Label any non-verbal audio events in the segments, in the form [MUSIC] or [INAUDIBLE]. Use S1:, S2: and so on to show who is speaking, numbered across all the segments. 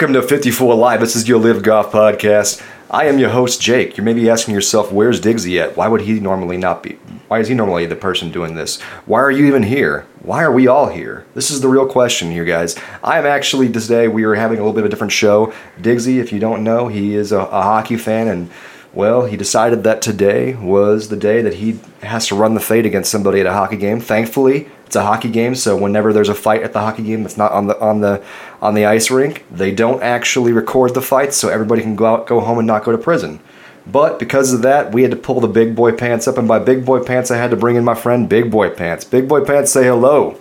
S1: Welcome to 54 Live. This is your LIV Golf podcast. I am your host, Jake. You may be asking yourself, where's Diggsy at? Why would he normally not be? Why is he normally the person doing this? Why are you even here? Why are we all here? This is the real question here, guys. I am actually, today, we are having a little bit of a different show. Diggsy, if you don't know, he is a, a hockey fan and well, he decided that today was the day that he has to run the fade against somebody at a hockey game. Thankfully, it's a hockey game, so whenever there's a fight at the hockey game that's not on the on the on the ice rink, they don't actually record the fights, so everybody can go out, go home, and not go to prison. But because of that, we had to pull the big boy pants up, and by big boy pants, I had to bring in my friend Big Boy Pants. Big Boy Pants, say hello.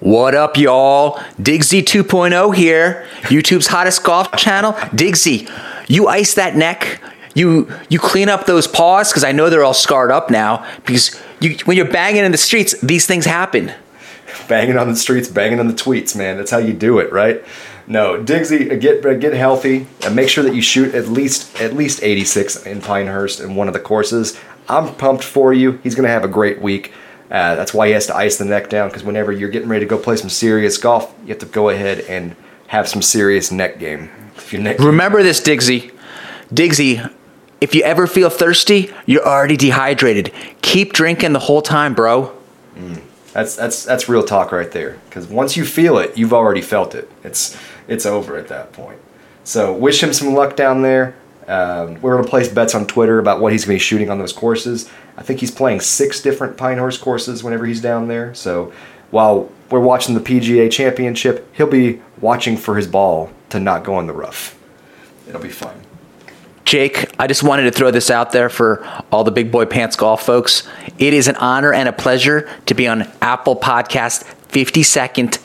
S2: What up, y'all? Diggsy 2.0 here, YouTube's hottest golf channel. Diggsy, you ice that neck. You you clean up those paws because I know they're all scarred up now. Because you, when you're banging in the streets, these things happen.
S1: Banging on the streets, banging on the tweets, man. That's how you do it, right? No, Diggsy, uh, get uh, get healthy and make sure that you shoot at least at least 86 in Pinehurst in one of the courses. I'm pumped for you. He's gonna have a great week. Uh, that's why he has to ice the neck down because whenever you're getting ready to go play some serious golf, you have to go ahead and have some serious neck game.
S2: If your neck Remember this, Diggsy. Diggsy, if you ever feel thirsty, you're already dehydrated. Keep drinking the whole time, bro.
S1: Mm. That's that's that's real talk right there. Because once you feel it, you've already felt it. It's it's over at that point. So wish him some luck down there. Um, we're gonna place bets on Twitter about what he's gonna be shooting on those courses. I think he's playing six different Pinehurst courses whenever he's down there. So while we're watching the PGA Championship, he'll be watching for his ball to not go in the rough. It'll be fun.
S2: Jake, I just wanted to throw this out there for all the big boy pants golf folks. It is an honor and a pleasure to be on Apple Podcast 52nd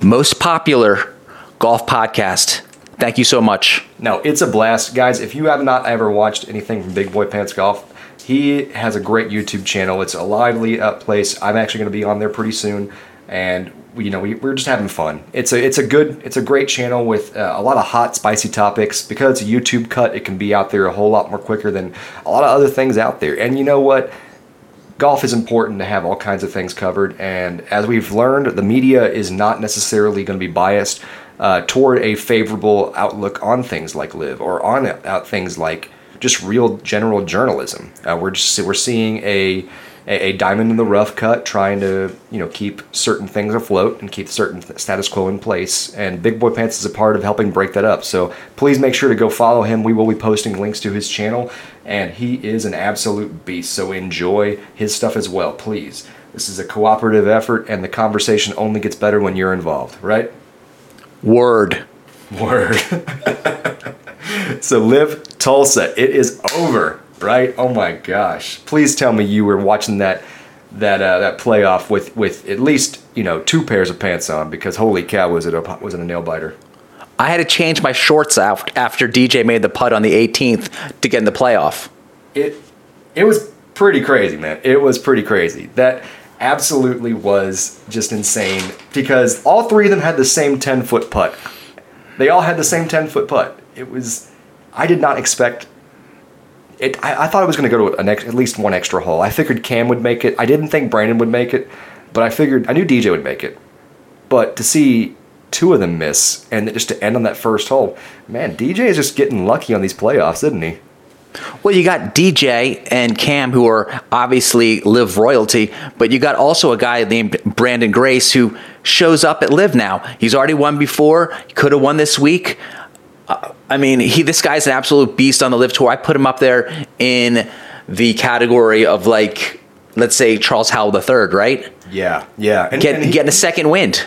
S2: most popular golf podcast. Thank you so much.
S1: No, it's a blast. Guys, if you have not ever watched anything from Big Boy Pants Golf, he has a great YouTube channel. It's a lively up place. I'm actually going to be on there pretty soon and you know we, we're just having fun. It's a it's a good it's a great channel with uh, a lot of hot spicy topics because it's a YouTube cut. It can be out there a whole lot more quicker than a lot of other things out there. And you know what? Golf is important to have all kinds of things covered. And as we've learned, the media is not necessarily going to be biased uh, toward a favorable outlook on things like LIV or on uh, things like just real general journalism. Uh, we're just we're seeing a a, a, diamond in the rough cut, trying to you know keep certain things afloat and keep certain status quo in place. And Big Boy Pants is a part of helping break that up. So please make sure to go follow him. We will be posting links to his channel, and he is an absolute beast. So enjoy his stuff as well, please. This is a cooperative effort, and the conversation only gets better when you're involved, right?
S2: Word.
S1: Word. [LAUGHS] so LIV Tulsa, it is over right? Oh my gosh! Please tell me you were watching that that uh, that playoff with with at least you know two pairs of pants on because holy cow was it a was it a nail biter?
S2: I had to change my shorts out after DJ made the putt on the 18th to get in the playoff.
S1: It it was pretty crazy, man. It was pretty crazy. That absolutely was just insane because all three of them had the same 10 foot putt. They all had the same 10 foot putt. It was I did not expect it, I, I, thought it was going to go to an ex, at least one extra hole. I figured Cam would make it. I didn't think Branden would make it, but I figured I knew DJ would make it. But to see two of them miss and just to end on that first hole, man, DJ is just getting lucky on these playoffs, isn't he?
S2: Well, you got DJ and Cam, who are obviously LIV royalty, but you got also a guy named Branden Grace who shows up at LIV now. He's already won before. He could have won this week. I mean, he this guy's an absolute beast on the LIV tour. I put him up there in the category of like, let's say Charles Howell III, right?
S1: Yeah, yeah,
S2: and, Get, and he, getting a second wind.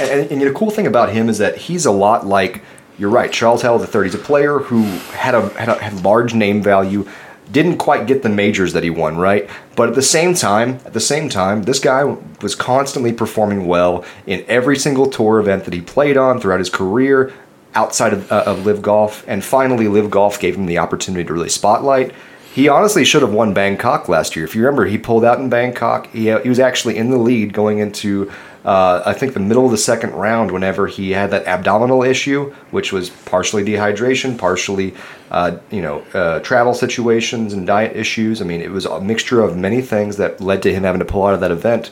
S1: And, and, and the cool thing about him is that he's a lot like you're right, Charles Howell III. He's a player who had a had a had large name value. Didn't quite get the majors that he won, right? But at the same time, at the same time, this guy was constantly performing well in every single tour event that he played on throughout his career outside of, uh, of LIV Golf, and finally LIV Golf gave him the opportunity to really spotlight. He honestly should have won Bangkok last year. If you remember, he pulled out in Bangkok. He, uh, he was actually in the lead going into, uh, I think, the middle of the second round whenever he had that abdominal issue, which was partially dehydration, partially, uh, you know, uh, travel situations and diet issues. I mean, it was a mixture of many things that led to him having to pull out of that event.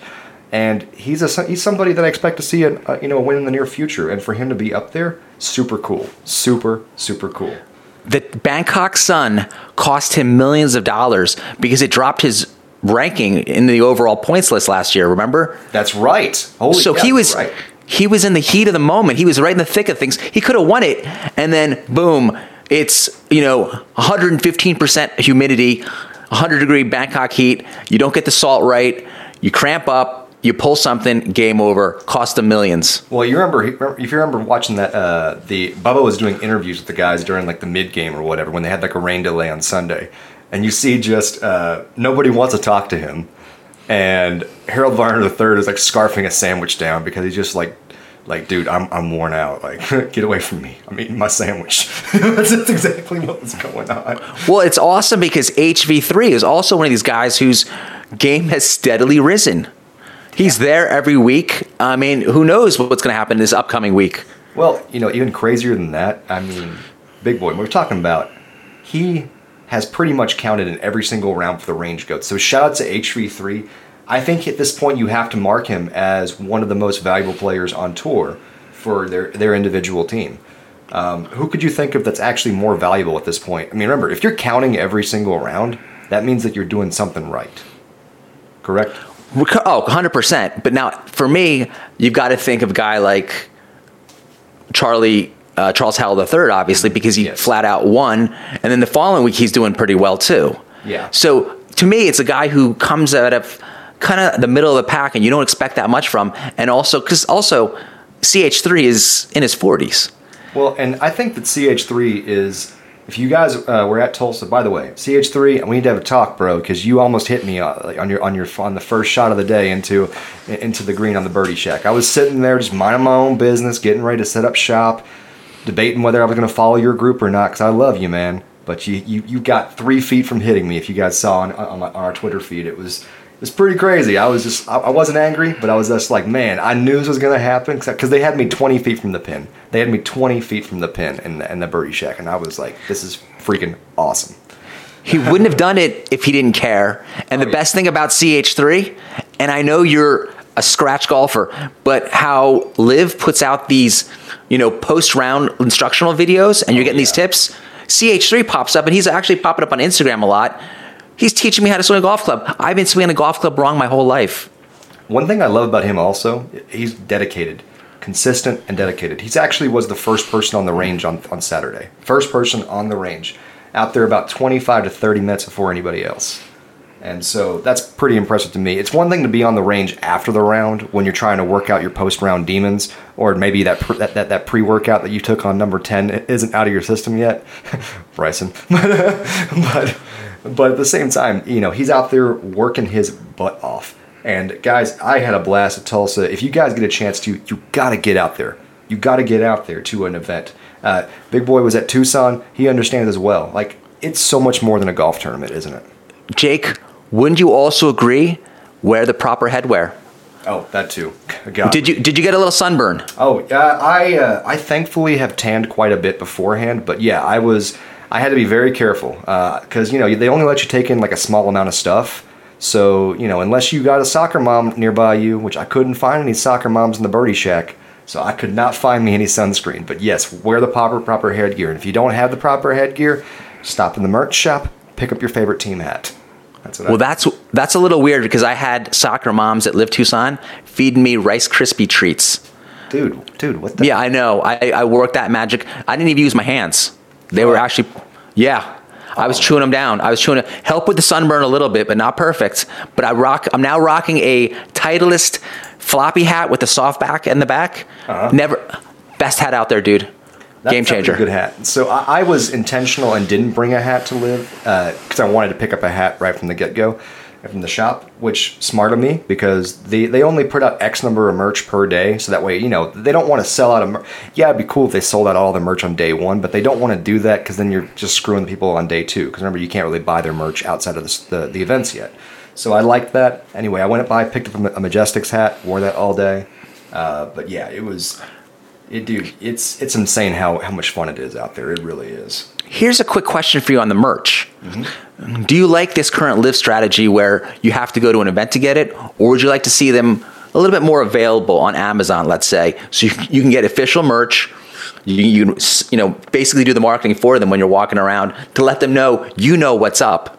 S1: And he's a he's somebody that I expect to see a, a uh, you know a win in the near future, and for him to be up there, super cool, super super cool.
S2: The Bangkok Sun cost him millions of dollars because it dropped his ranking in the overall points list last year. Remember?
S1: That's right. Holy
S2: so
S1: cow,
S2: he was
S1: right.
S2: he was in the heat of the moment. He was right in the thick of things. He could have won it, and then boom, it's you know 115 percent humidity, 100 degree Bangkok heat. You don't get the salt right. You cramp up. You pull something. Game over. Cost them millions.
S1: Well, you remember if you remember watching that uh, the Bubba was doing interviews with the guys during like the mid game or whatever when they had like a rain delay on Sunday, and you see just uh, nobody wants to talk to him, and Harold Varner III is like scarfing a sandwich down because he's just like. Like, dude, I'm, I'm worn out. Like, [LAUGHS] get away from me. I'm eating my sandwich. [LAUGHS] that's, that's exactly what was going on.
S2: Well, it's awesome because HV3 is also one of these guys whose game has steadily risen. He's there every week. I mean, who knows what's going to happen this upcoming week?
S1: Well, you know, even crazier than that, I mean, Big Boy, we're talking about, he has pretty much counted in every single round for the range goats. So shout out to HV3. I think at this point you have to mark him as one of the most valuable players on tour for their, their individual team. Um, who could you think of that's actually more valuable at this point? I mean, remember, if you're counting every single round, that means that you're doing something right. Correct?
S2: Oh, 100%. But now, for me, you've got to think of a guy like Charlie. Uh, Charles Howell III, obviously, because he
S1: Yes.
S2: flat out won, and then the following week he's doing pretty well too.
S1: Yeah.
S2: So to me, it's a guy who comes out of kind of the middle of the pack, and you don't expect that much from. And also, because also, CH3 is in his 40s.
S1: Well, and I think that CH3 is. If you guys uh, were at Tulsa, by the way, CH3, we need to have a talk, bro, because you almost hit me uh, on your on your on the first shot of the day into into the green on the birdie shack. I was sitting there just minding my own business, getting ready to set up shop, debating whether I was going to follow your group or not, because I love you, man. But you, you you got three feet from hitting me. If you guys saw on on, on our Twitter feed, it was it was pretty crazy. I was just I, wasn't angry, but I was just like, man, I knew this was going to happen because they had me 20 feet from the pin. They had me 20 feet from the pin in the, in the birdie shack, and I was like, this is freaking awesome.
S2: He wouldn't have done it if he didn't care. And the
S1: Oh, yeah.
S2: best thing about CH3, and I know you're a scratch golfer, but how Liv puts out these, you know, post round instructional videos and you're oh, getting these
S1: yeah.
S2: tips. CH3 pops up and he's actually popping up on Instagram a lot. He's teaching me how to swing a golf club. I've been swinging a golf club wrong my whole life.
S1: One thing I love about him also, he's dedicated, consistent and dedicated. He's actually was the first person on the range on, on Saturday. First person on the range. Out there about 25 to 30 minutes before anybody else. And so that's pretty impressive to me. It's one thing to be on the range after the round when you're trying to work out your post-round demons, or maybe that pre- that, that, that pre-workout that you took on number 10 isn't out of your system yet, [LAUGHS] Bryson. [LAUGHS] but but at the same time, you know, he's out there working his butt off. And guys, I had a blast at Tulsa. If you guys get a chance to, you got to get out there. You got to get out there to an event. Uh, Big Boy was at Tucson. He understands as well. Like it's so much more than a golf tournament, isn't it?
S2: Jake, wouldn't you also agree? Wear the proper headwear.
S1: Oh, that too. God.
S2: Did you did you get a little sunburn?
S1: Oh, uh, I uh, I thankfully have tanned quite a bit beforehand, but yeah, I was I had to be very careful uh, because you know they only let you take in like a small amount of stuff. So you know unless you got a soccer mom nearby you, which I couldn't find any soccer moms in the birdie shack, so I could not find me any sunscreen. But yes, wear the proper proper headgear, and if you don't have the proper headgear, stop in the merch shop, pick up your favorite team hat. That's what I
S2: Well, that's that's a little weird because I had soccer moms that LIV Tucson feeding me Rice Krispie treats.
S1: dude, dude, what the
S2: Yeah, I know. I, I worked that magic. I didn't even use my hands. They were actually, yeah. I was chewing them down. I was chewing. Help with the sunburn a little bit, but not perfect. But I rock. I'm now rocking a Titleist floppy hat with a soft back in the back.
S1: Uh-huh.
S2: Never, best hat out there, dude.
S1: That's
S2: Game
S1: a
S2: changer.
S1: Good hat. So I, I was intentional and didn't bring a hat to LIV because I wanted to pick up a hat right from the get go, from the shop. Which smart of me because they they only put out X number of merch per day, so that way you know they don't want to sell out of. Mer- yeah, it'd be cool if they sold out all the merch on day one, but they don't want to do that because then you're just screwing the people on day two. Because remember, you can't really buy their merch outside of the, the the events yet. So I liked that. Anyway, I went by, picked up a, a Majestics hat, wore that all day. Uh, but yeah, it was. It, dude, it's it's insane how, how much fun it is out there. It really is.
S2: Here's a quick question for you on the merch. Do you like this current LIV strategy where you have to go to an event to get it, or would you like to see them a little bit more available on Amazon, let's say, so you, you can get official merch. You, you you know, basically do the marketing for them when you're walking around to let them know you know what's up.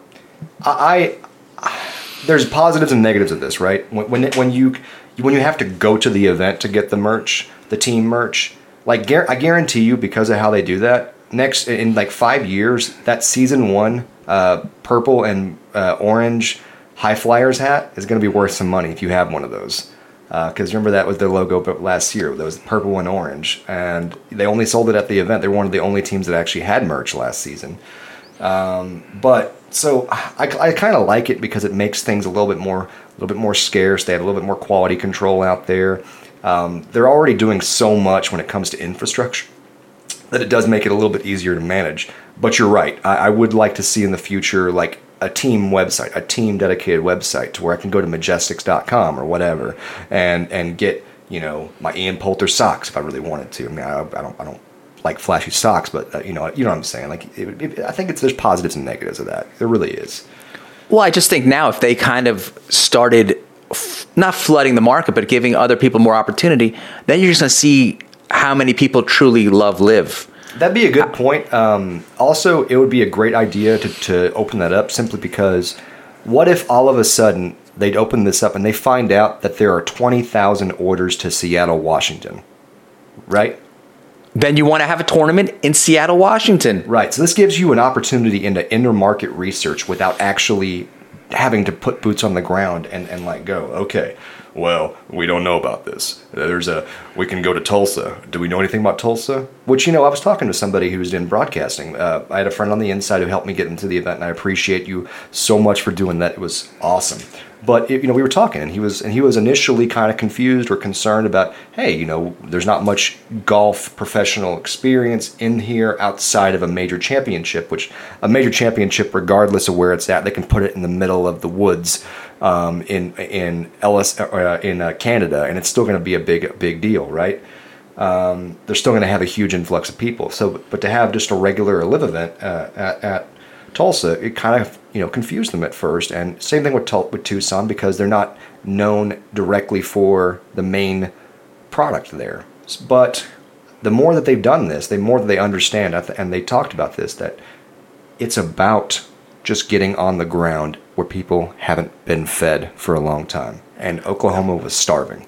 S1: I, I there's positives and negatives of this, right? When when, when you when you have to go to the event to get the merch, the team merch, like I guarantee you, because of how they do that, next in like five years, that season one uh, purple and uh, orange HyFlyers hat is going to be worth some money if you have one of those. Because remember that was their logo last year. Was purple and orange, and they only sold it at the event. They were one of the only teams that actually had merch last season. But so I, I kind of like it because it makes things a little bit more a little bit more scarce. They have a little bit more quality control out there. Um, they're already doing so much when it comes to infrastructure that it does make it a little bit easier to manage. But you're right. I, I would like to see in the future like a team website, a team dedicated website to where I can go to majestics.com or whatever and and get you know my Ian Poulter socks if I really wanted to. I mean, I, I don't I don't like flashy socks, but uh, you know you know what I'm saying. Like it, it, I think it's there's positives and negatives of that. There really is.
S2: Well, I just think now if they kind of started f- not flooding the market, but giving other people more opportunity, then you're just going to see how many people truly love LIV.
S1: That'd be a good point. Um, also, it would be a great idea to, to open that up simply because what if all of a sudden they'd open this up and they find out that there are 20,000 orders to Seattle, Washington? Right?
S2: Then you want to have a tournament in Seattle, Washington.
S1: Right. So this gives you an opportunity into inner market research without actually having to put boots on the ground and, and like go, okay, well, we don't know about this. There's a we can go to Tulsa. Do we know anything about Tulsa? Which you know, I was talking to somebody who's in broadcasting. Uh, I had a friend on the inside who helped me get into the event, and I appreciate you so much for doing that. It was awesome. But it, you know, we were talking, and he was and he was initially kind of confused or concerned about, hey, you know, there's not much golf professional experience in here outside of a major championship. Which a major championship, regardless of where it's at, they can put it in the middle of the woods um, in in Ellis uh, in uh, Canada, and it's still going to be a big big deal, right? Um, they're still going to have a huge influx of people. So, but to have just a regular LIV event uh, at, at Tulsa, it kind of you know confused them at first. And same thing with Tul- with Tucson because they're not known directly for the main product there. But the more that they've done this, the more that they understand, and they talked about this that it's about just getting on the ground where people haven't been fed for a long time. And Oklahoma was starving.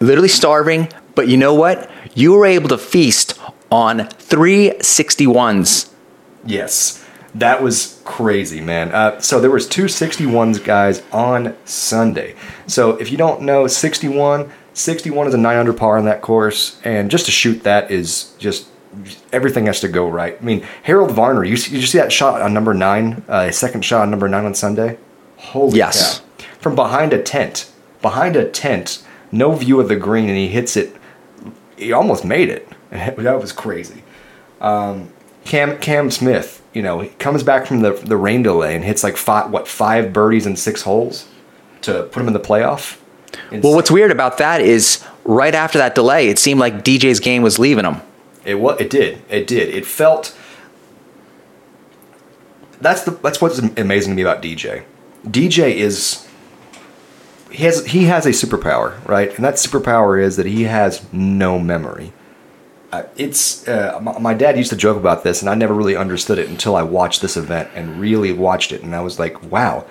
S2: Literally starving, but you know what? You were able to feast on 361s.
S1: Yes, that was crazy, man. Uh, so there was two 61s guys on Sunday. So if you don't know, 61, 61 is a 9 under par on that course, and just to shoot that is just everything has to go right. I mean, Harold Varner, you, see- you see that shot on number nine, uh, second shot on number nine on Sunday? Holy
S2: Yes.
S1: cow. From behind a tent, behind a tent, no view of the green, and he hits it. He almost made it. [LAUGHS] that was crazy. Cam Cam Smith, you know, he comes back from the the rain delay and hits like five what five birdies in six holes to put him in the playoff.
S2: Well, what's weird about that is right after that delay, it seemed like DJ's game was leaving him.
S1: It what it did it did it felt. That's the that's what's amazing to me about DJ. DJ is he has he has a superpower, right? And that superpower is that he has no memory. Uh, it's uh, my, my dad used to joke about this, and I never really understood it until I watched this event and really watched it, and I was like, wow,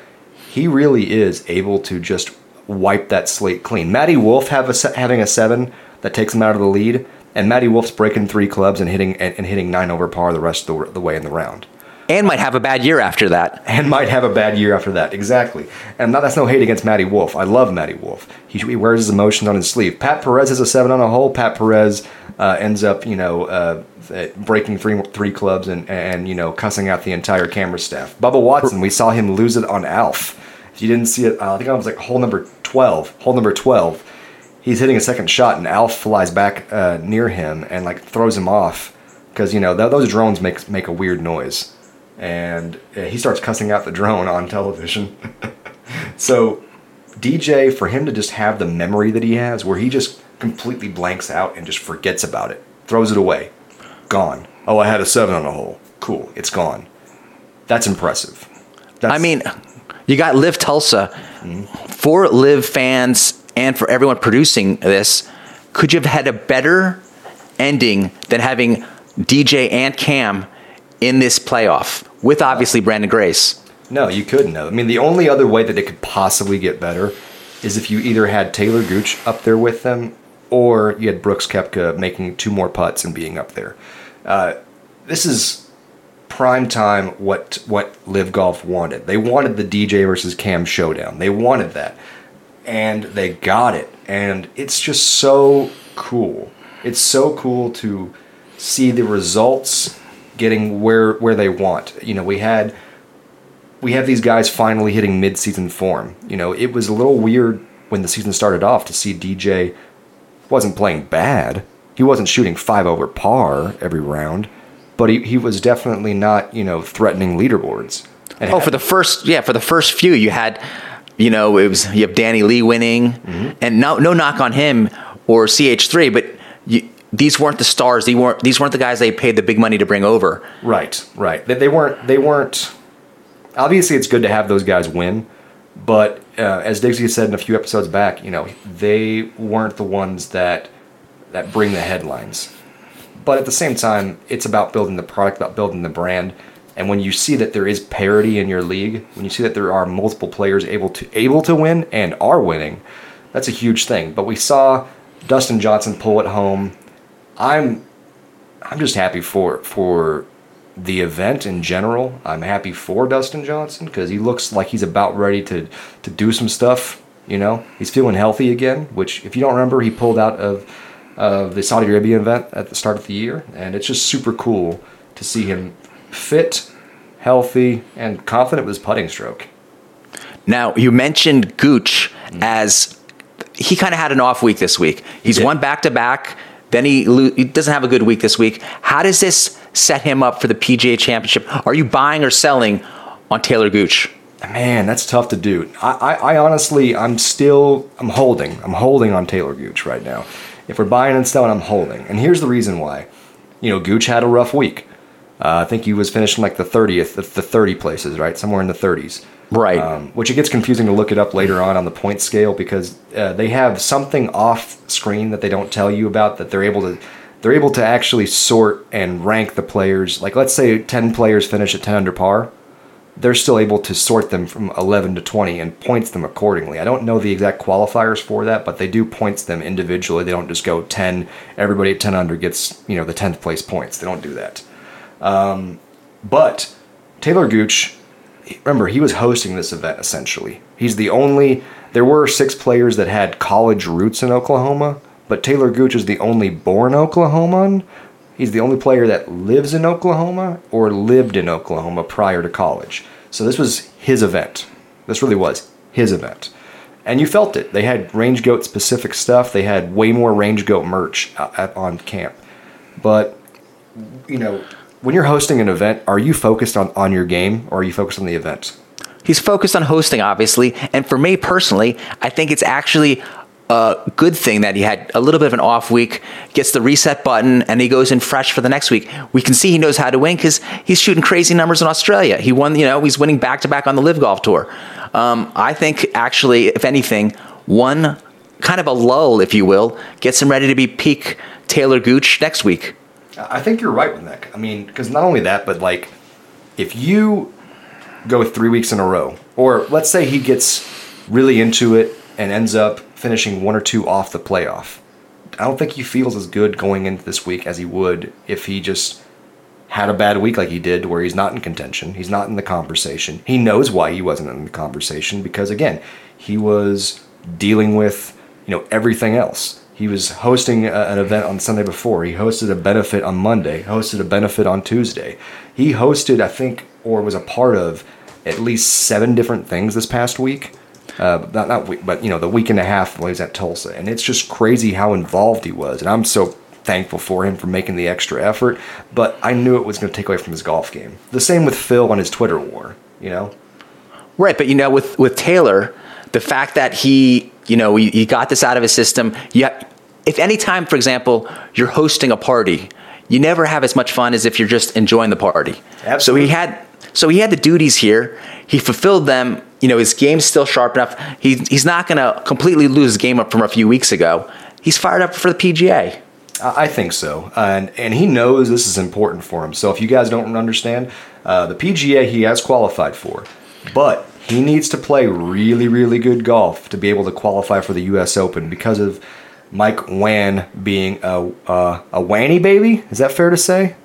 S1: he really is able to just wipe that slate clean. Matty Wolff have a having a seven that takes him out of the lead, and Matty Wolff's breaking three clubs and hitting and, and hitting nine over par the rest of the, the way in the round
S2: And might have a bad year after that.
S1: and might have a bad year after that. Exactly. And not, that's no hate against Matty Wolff. I love Matty Wolff. He, he wears his emotions on his sleeve. Pat Perez has a seven on a hole. Pat Perez uh, ends up, you know, uh, uh, breaking three three clubs and and you know cussing out the entire camera staff. Bubba Watson, we saw him lose it on Alf. If you didn't see it, uh, I think I was like hole number twelve. Hole number twelve. He's hitting a second shot and Alf flies back uh, near him and like throws him off because you know th- those drones make make a weird noise and uh, he starts cussing out the drone on television. [LAUGHS] so, DJ, for him to just have the memory that he has, where he just completely blanks out and just forgets about it, throws it away, gone. Oh, I had a seven on a hole. Cool, it's gone. That's impressive. That's,
S2: I mean, you got LIV Tulsa for LIV fans and for everyone producing this, could you have had a better ending than having DJ and Cam in this playoff with obviously Branden Grace?
S1: No, you couldn't have. I mean, the only other way that it could possibly get better is if you either had Taylor Gooch up there with them or you had Brooks Koepka making two more putts and being up there. Uh, this is prime time what what LIV Golf wanted. They wanted the DJ versus Cam showdown. They wanted that. And they got it. And it's just so cool. It's so cool to see the results getting where where they want. You know, we had we have these guys finally hitting mid-season form. You know, it was a little weird when the season started off to see DJ wasn't playing bad. He wasn't shooting five over par every round, but he, he was definitely not, you know, threatening leaderboards.
S2: And oh, had, for the first, yeah, for the first few, you had, you know, it was you have Danny Lee winning, mm-hmm. and no, no knock on him or CH3, but you, these weren't the stars. These weren't these weren't the guys they paid the big money to bring over.
S1: Right, right. They, they weren't. They weren't obviously it's good to have those guys win, but uh, as Digsy said in a few episodes back, you know they weren't the ones that that bring the headlines. But at the same time, it's about building the product, about building the brand. And when you see that there is parity in your league, when you see that there are multiple players able to able to win and are winning, that's a huge thing. But we saw Dustin Johnson pull it home. I'm I'm just happy for for the event in general. I'm happy for Dustin Johnson because he looks like he's about ready to to do some stuff. You know, he's feeling healthy again. Which, if you don't remember, he pulled out of of the Saudi Arabia event at the start of the year, and it's just super cool to see him fit, healthy, and confident with his putting stroke.
S2: Now, you mentioned Gooch mm-hmm. as he kind of had an off week this week. He's he won back to back. Then he, lo- he doesn't have a good week this week. How does this set him up for the PGA Championship? Are you buying or selling on Taylor Gooch?
S1: Man, that's tough to do. I, I, I, honestly, I'm still, I'm holding. I'm holding on Taylor Gooch right now. If we're buying and selling, I'm holding. And here's the reason why. You know, Gooch had a rough week. Uh, I think he was finishing like the 30th, the 30 places, right? Somewhere in the 30s.
S2: Right.
S1: Um, which it gets confusing to look it up later on on the point scale because uh, they have something off screen that they don't tell you about that they're able to they're able to actually sort and rank the players. Like let's say 10 players finish at 10 under par, they're still able to sort them from 11 to 20 and points them accordingly. I don't know the exact qualifiers for that, but they do points them individually. They don't just go 10 everybody at 10 under gets, you know, the 10th place points. They don't do that. Um, but Taylor Gooch remember he was hosting this event essentially. He's the only. There were six players that had college roots in Oklahoma, but Taylor Gooch is the only born Oklahoman. He's the only player that lives in Oklahoma or lived in Oklahoma prior to college. So this was his event. This really was his event. And you felt it. They had Range Goat specific stuff. They had way more Range Goat merch at, on camp. But, you know, when you're hosting an event, are you focused on, on your game or are you focused on the event?
S2: He's focused on hosting, obviously. And for me personally, I think it's actually a good thing that he had a little bit of an off week, gets the reset button, and he goes in fresh for the next week. We can see he knows how to win because he's shooting crazy numbers in Australia. He won, you know, he's winning back to back on the LIV Golf Tour. Um, I think actually, if anything, one kind of a lull, if you will, gets him ready to be peak Taylor Gooch next week.
S1: I think you're right with Nick. I mean, because not only that, but like, if you go three weeks in a row, or let's say he gets really into it and ends up finishing one or two off the playoff, I don't think he feels as good going into this week as he would if he just had a bad week like he did, where he's not in contention, he's not in the conversation. He knows why he wasn't in the conversation because again, he was dealing with you know everything else he was hosting a, an event on Sunday before. He hosted a benefit on Monday, hosted a benefit on Tuesday. He hosted, I think, or was a part of at least seven different things this past week. Uh, not not week, but you know the week and a half while he was at Tulsa, and it's just crazy how involved he was. And I'm so thankful for him for making the extra effort. But I knew it was going to take away from his golf game. The same with Phil on his Twitter war. You know.
S2: Right, but you know, with with Taylor, the fact that he, you know, he, he got this out of his system. Yeah, if any time, for example, you're hosting a party, you never have as much fun as if you're just enjoying the party.
S1: Absolutely.
S2: So he had So he had the duties here. He fulfilled them. You know, his game's still sharp enough. He, he's not going to completely lose his game up from a few weeks ago. He's fired up for the PGA.
S1: I I think so, and and he knows this is important for him. So if you guys don't understand, uh, the PGA he has qualified for, but he needs to play really really good golf to be able to qualify for the U.S. Open because of Mike Whan being a a, a wanny baby. Is that fair to say?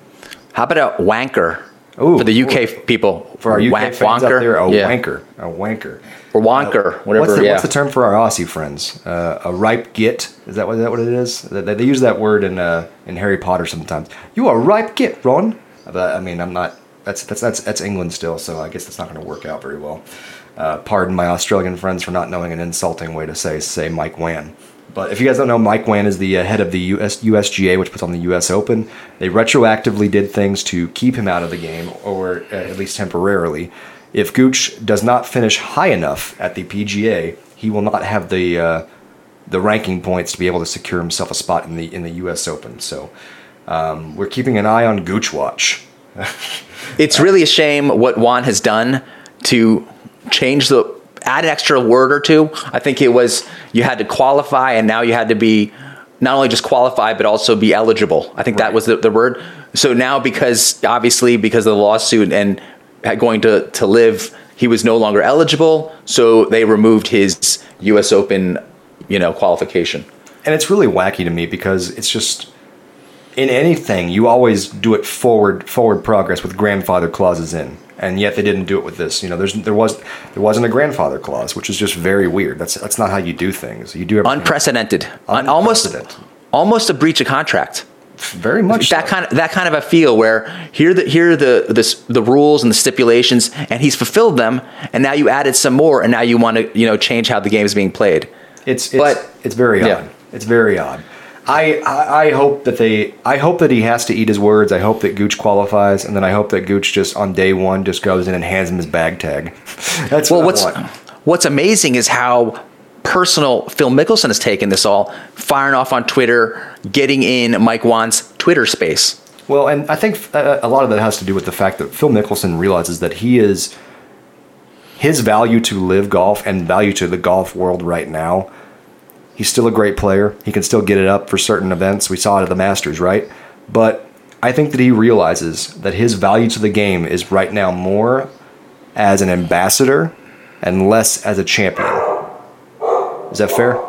S2: How about a wanker
S1: Ooh,
S2: for the UK people?
S1: For our UK
S2: Wank-
S1: fans out there, a
S2: Yeah.
S1: wanker, a wanker.
S2: Or wonker, whatever.
S1: What's the,
S2: yeah.
S1: what's the term for our Aussie friends? Uh, a ripe git? Is that what, is that what it is? They, they use that word in uh, in Harry Potter sometimes. You are a ripe git, Ron. But I mean, I'm not. That's that's that's that's England still, so I guess that's not going to work out very well. Uh, pardon my Australian friends for not knowing an insulting way to say say Mike Whan. But if you guys don't know, Mike Whan is the uh, head of the US, USGA, which puts on the U.S. Open. They retroactively did things to keep him out of the game, or uh, at least temporarily. If Gooch does not finish high enough at the PGA, he will not have the uh, the ranking points to be able to secure himself a spot in the in the U.S. Open. So um, we're keeping an eye on Gooch Watch. [LAUGHS]
S2: It's really a shame what Whan has done to change the add an extra word or two. I think it was you had to qualify and now you had to be not only just qualify but also be eligible. I think that was the, the word. So now because obviously because of the lawsuit and going to to LIV he was no longer eligible, so they removed his US Open, you know, qualification.
S1: and it's really wacky to me because it's just in anything you always do it forward forward progress with grandfather clauses in and yet they didn't do it with this you know there's there was there wasn't a grandfather clause which is just very weird that's that's not how you do things you do everything
S2: Unprecedented. Un- almost
S1: Unprecedented.
S2: almost a breach of contract.
S1: very much
S2: that
S1: so.
S2: kind of that kind of a feel where here the here are the the, s- the rules and the stipulations and he's fulfilled them and now you added some more and now you want to you know change how the game is being played
S1: It's it's
S2: But-
S1: it's very
S2: yeah.
S1: odd. It's very odd. I, I I hope that they I hope that he has to eat his words. I hope that Gooch qualifies, and then I hope that Gooch just on day one just goes in and hands him his bag tag. [LAUGHS] That's
S2: well
S1: what
S2: what's
S1: want.
S2: what's amazing is how personal Phil Mickelson has taken this all firing off on Twitter getting in Mike Whan's Twitter space
S1: Well, and I think uh, a lot of that has to do with the fact that Phil Mickelson realizes that he is his value to LIV golf and value to the golf world right now. He's still a great player. He can still get it up for certain events. We saw it at the Masters, right? But I think that he realizes that his value to the game is right now more as an ambassador and less as a champion. Is that fair?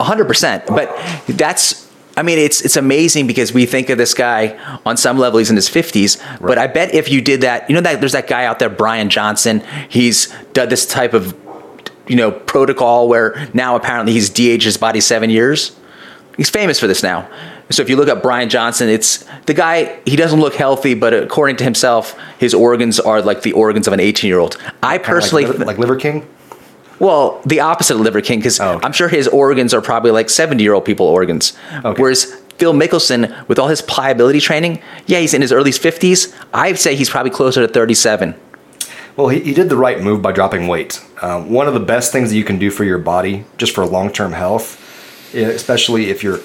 S2: hundred percent. But that's I mean it's it's amazing because we think of this guy on some level he's in his fifties, but I bet if you did that, you know that there's that guy out there, Bryan Johnson. He's done this type of you know protocol where now apparently he's de-aged his body seven years. He's famous for this now. So if you look up Bryan Johnson, it's the guy. He doesn't look healthy, but according to himself, his organs are like the organs of an 18 year old. I personally,
S1: like, Liver- like Liver King?
S2: well, the opposite of Liver King, because
S1: Oh, okay.
S2: I'm sure his organs are probably like 70 year old people organs.
S1: Okay.
S2: Whereas Phil Mickelson, with all his pliability training, yeah, he's in his early 50s. I'd say he's probably closer to 37.
S1: Well, he, he did the right move by dropping weight. Um, one of the best things that you can do for your body, just for long term health, especially if you're.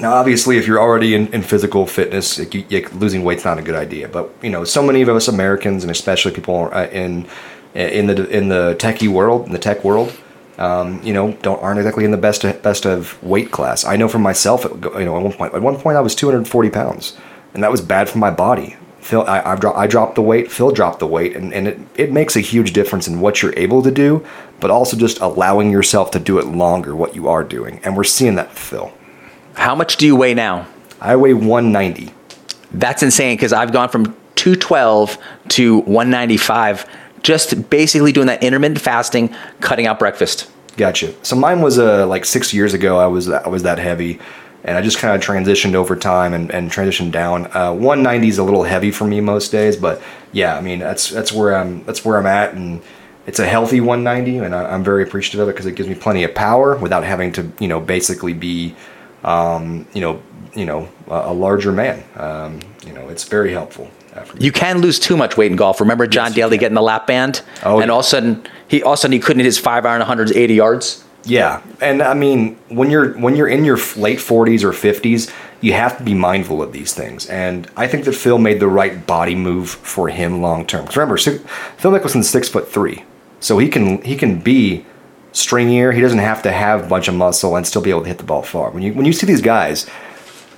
S1: Now, obviously, if you're already in, in physical fitness, like, you, you- losing weight's not a good idea. But you know, so many of us Americans, and especially people uh, in in the in the techie world, in the tech world, um, you know, don't aren't exactly in the best best of weight class. I know for myself, you know, at one point, at one point, I was 240 pounds, and that was bad for my body. Phil, I, dro- I dropped the weight. Phil dropped the weight, and, and it, it makes a huge difference in what you're able to do, but also just allowing yourself to do it longer. What you are doing, and we're seeing that Phil.
S2: How much do you weigh now?
S1: I weigh 190.
S2: That's insane because I've gone from 212 to 195, just basically doing that intermittent fasting, cutting out breakfast.
S1: Gotcha. So mine was uh, like six years ago. I was I was that heavy, and I just kind of transitioned over time and, and transitioned down. Uh, 190 is a little heavy for me most days, but yeah, I mean that's that's where I'm that's where I'm at, and it's a healthy 190, and I, I'm very appreciative of it because it gives me plenty of power without having to you know basically be um, you know you know a, a larger man. Um, you know, it's very helpful. After
S2: You can lose too much weight in golf. Remember John
S1: Yes,
S2: Daly getting the lap band?
S1: Oh,
S2: and
S1: yeah.
S2: all of a sudden, he all of a sudden he couldn't hit his five iron 180 yards.
S1: Yeah, and I mean when you're when you're in your late 40s or 50s, you have to be mindful of these things. And I think that Phil made the right body move for him long term. 'Cause remember, si- Phil Mickelson's six foot three, so he can he can be stringier. He doesn't have to have a bunch of muscle and still be able to hit the ball far. When you when you see these guys,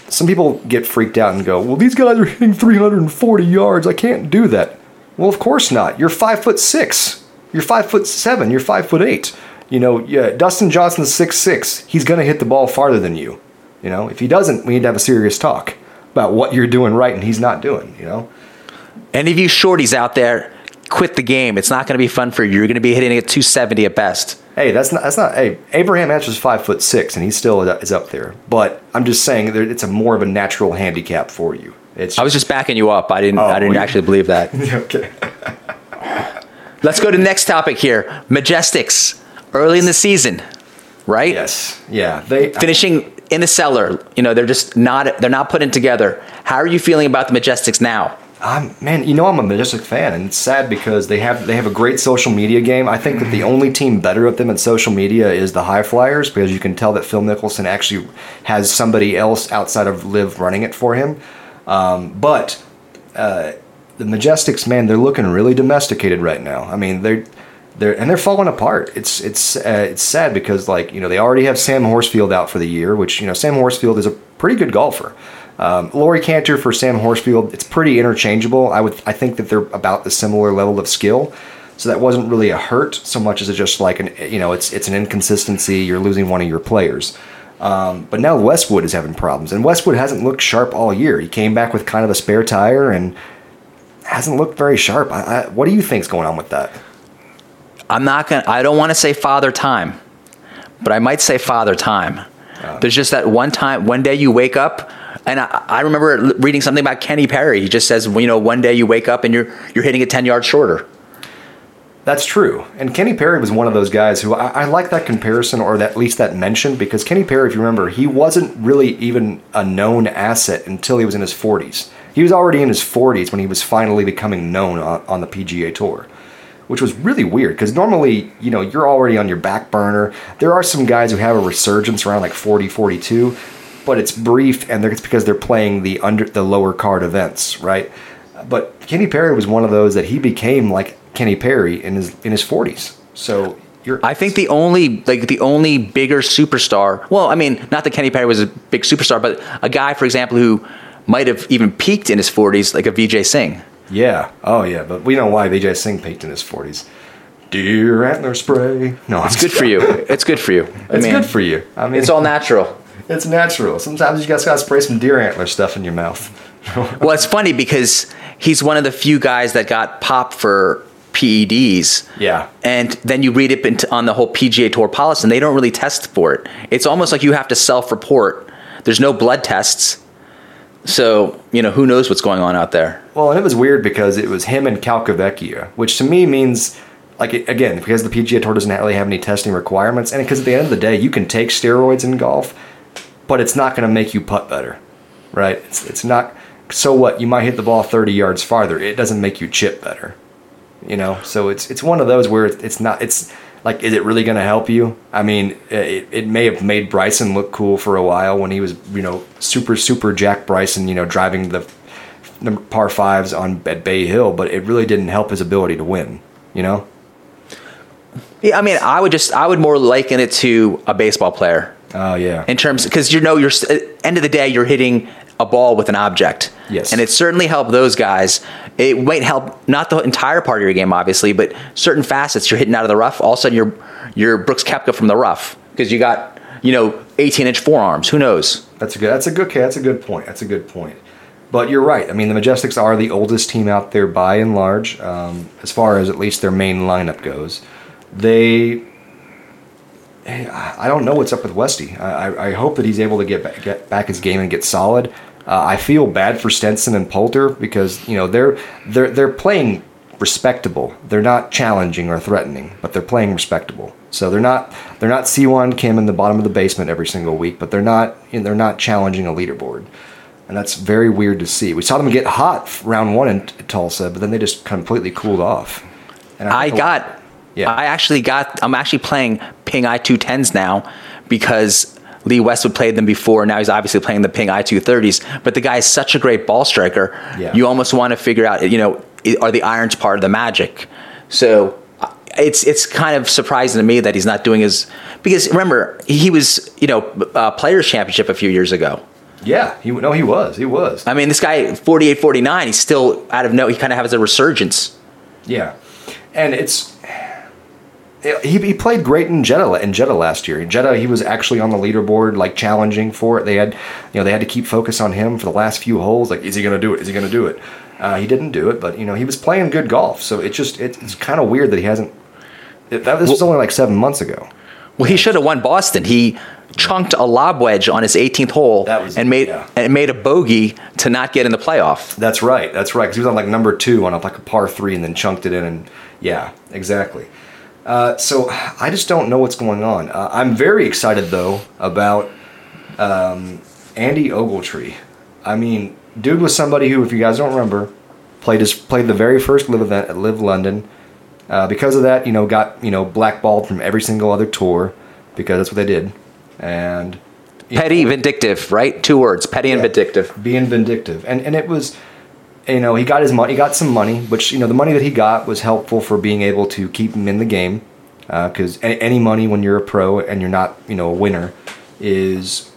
S1: some people get freaked out and go, "Well, these guys are hitting 340 yards. I can't do that." Well, of course not. You're five foot six. You're five foot seven. You're five foot eight. You know, yeah, Dustin Johnson's six six. He's gonna hit the ball farther than you. You know, if he doesn't, we need to have a serious talk about what you're doing right and he's not doing. You know.
S2: Any of you shorties out there, quit the game. It's not going to be fun for you. You're going to be hitting at 270 at best.
S1: Hey, that's not that's not. Hey, Abraham Ancer's five foot six, and he still is up there. But I'm just saying that it's a more of a natural handicap for you. It's
S2: I was just backing you up. I didn't.
S1: Oh,
S2: I didn't
S1: well,
S2: actually believe that. [LAUGHS]
S1: okay.
S2: Let's go to the next topic here. Majestics, early in the season, right?
S1: Yes. Yeah. They.
S2: Finishing in the cellar. You know, they're just not. They're not putting together. How are you feeling about the Majestics now?
S1: I'm man, you know I'm a Majestic fan, and it's sad because they have they have a great social media game. I think that the only team better at them at social media is the HyFlyers because you can tell that Phil Mickelson actually has somebody else outside of Liv running it for him. Um, but uh, the Majestics, man, they're looking really domesticated right now. I mean, they're they're and they're falling apart. It's it's uh, it's sad because like you know they already have Sam Horsfield out for the year, which you know Sam Horsfield is a pretty good golfer. Um, Laurie Canter for Sam Horsfield, it's pretty interchangeable. I would I think that they're about the similar level of skill, so that wasn't really a hurt so much as it just like an you know it's it's an inconsistency. You're losing one of your players. Um, but now Westwood is having problems, and Westwood hasn't looked sharp all year. He came back with kind of a spare tire and hasn't looked very sharp. I, I, what do you think's going on with that?
S2: I'm not gonna. I don't want to say father time, but I might say father time. Ah. There's just that one time, one day you wake up, and I, I remember reading something about Kenny Perry. He just says, you know, one day you wake up and you're you're hitting it ten yards shorter.
S1: That's true. And Kenny Perry was one of those guys who I, I like that comparison or that, at least that mention because Kenny Perry, if you remember, he wasn't really even a known asset until he was in his 40s. He was already in his 40s when he was finally becoming known on, on the PGA Tour, which was really weird because normally, you know, you're already on your back burner. There are some guys who have a resurgence around like 40, 42, but it's brief and it's because they're playing the under the lower card events, right? But Kenny Perry was one of those that he became like Kenny Perry in his in his 40s. So you're
S2: I think the only like the only bigger superstar. Well, I mean, not that Kenny Perry was a big superstar, but a guy, for example, who might have even peaked in his 40s, like a Vijay Singh.
S1: Yeah, oh yeah, but we know why Vijay Singh peaked in his 40s. Deer antler spray. No,
S2: It's good for you. It's good for you. I
S1: It's
S2: mean,
S1: good for you. I mean,
S2: It's all natural. [LAUGHS]
S1: it's natural. Sometimes you guys gotta spray some deer antler stuff in your mouth. [LAUGHS]
S2: Well, it's funny because he's one of the few guys that got popped for PEDs.
S1: Yeah.
S2: And then you read it into- on the whole PGA Tour policy, and they don't really test for it. It's almost like you have to self-report. There's no blood tests, so you know who knows what's going on out there.
S1: Well, and it was weird because it was him and Calcavecchia, which to me means, like, again, because the PGA Tour doesn't really have any testing requirements, and because at the end of the day, you can take steroids in golf, but it's not going to make you putt better, right? It's, it's not. So what? You might hit the ball 30 yards farther. It doesn't make you chip better, you know. So it's it's one of those where it's not. It's like, is it really going to help you? I mean, it, it may have made Bryson look cool for a while when he was, you know, super super Jack Bryson, you know, driving the number par fives on at Bay Hill, but it really didn't help his ability to win. You know?
S2: Yeah, I mean, I would just I would more liken it to a baseball player
S1: Oh yeah.
S2: in terms because you know you're end of the day you're hitting a ball with an object.
S1: Yes.
S2: And it certainly helped those guys. It might help not the entire part of your game, obviously, but certain facets. You're hitting out of the rough. All of a sudden, you're you're Brooks Koepka from the rough because you got you know 18 inch forearms. Who knows?
S1: That's a good. That's a good. Okay, that's a good point. That's a good point. But you're right. I mean, the Majestics are the oldest team out there by and large, um, as far as at least their main lineup goes. They. Hey, I I don't know what's up with Westy. I, I- I hope that he's able to get back, get back his game and get solid. Uh, I feel bad for Stenson and Poulter because you know they're they're they're playing respectable. They're not challenging or threatening, but they're playing respectable. So they're not they're not Sihwan Kim in the bottom of the basement every single week, but they're not you know, they're not challenging a leaderboard, and that's very weird to see. We saw them get hot round one in Tulsa, but then they just completely cooled off. And
S2: I
S1: think-
S2: got
S1: Yeah.
S2: I actually got. I'm actually playing Ping i210s now because Lee Westwood played them before. Now he's obviously playing the Ping i230s. But the guy is such a great ball striker.
S1: Yeah.
S2: You almost want to figure out. You know, are the irons part of the magic? So. uh, It's it's kind of surprising to me that he's not doing his because remember he was you know uh, players championship a few years ago.
S1: Yeah, he no, he was, he was.
S2: I mean, this guy, 48, 49, he's still out of no, he kind of has a resurgence.
S1: Yeah, and it's he, he played great in Jeddah in Jeddah last year. In Jeddah, he was actually on the leaderboard, like challenging for it. They had, you know, they had to keep focus on him for the last few holes. Like, is he going to do it? Is he going to do it? Uh, he didn't do it, but you know, he was playing good golf. So it just it, it's kind of weird that he hasn't. It, that this was only like seven months ago.
S2: Well, he should have won Boston. He chunked a lob wedge on his 18th hole
S1: That was-
S2: and made
S1: yeah.
S2: and made a bogey to not get in the playoff.
S1: That's right. That's right. Because he was on like number two on a, like a par three, and then chunked it in, and yeah, exactly. Uh, so I just don't know what's going on. Uh, I'm very excited though about um, Andy Ogletree. I mean, dude was somebody who, if you guys don't remember, played his played the very first LIV event at LIV London. Uh, because of that, you know, got you know blackballed from every single other tour because that's what they did, and you know,
S2: Petty, vindictive, right? Two words: petty and vindictive.
S1: being vindictive and and it was you know he got his money he got some money which you know the money that he got was helpful for being able to keep him in the game because any, any money when you're a pro and you're not you know a winner is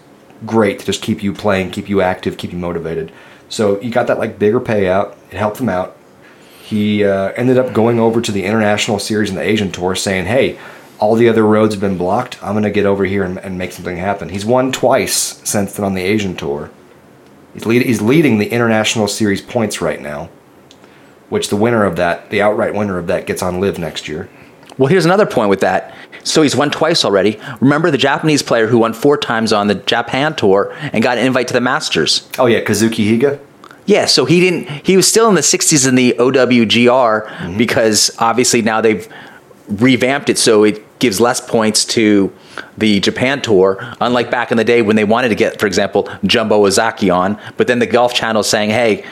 S1: great to just keep you playing keep you active keep you motivated. So you got that like bigger payout. It helped him out. He uh, ended up going over to the international series and the asian tour saying hey all the other roads have been blocked. I'm to get over here and, and make something happen. He's won twice since then on the asian tour He's, lead, he's leading the international series points right now, which the winner of that, the outright winner of that, gets on LIV next year.
S2: Well, here's another point with that. So he's won twice already. Remember the Japanese player who won four times on the Japan tour and got an invite to the Masters.
S1: Oh yeah, Kazuki Higa.
S2: Yeah, so he didn't. He was still in the 60s in the OWGR mm-hmm. because obviously now they've revamped it so it gives less points to the Japan tour. Unlike back in the day when they wanted to get, for example, Jumbo Ozaki on, but then the Golf Channel saying, "Hey,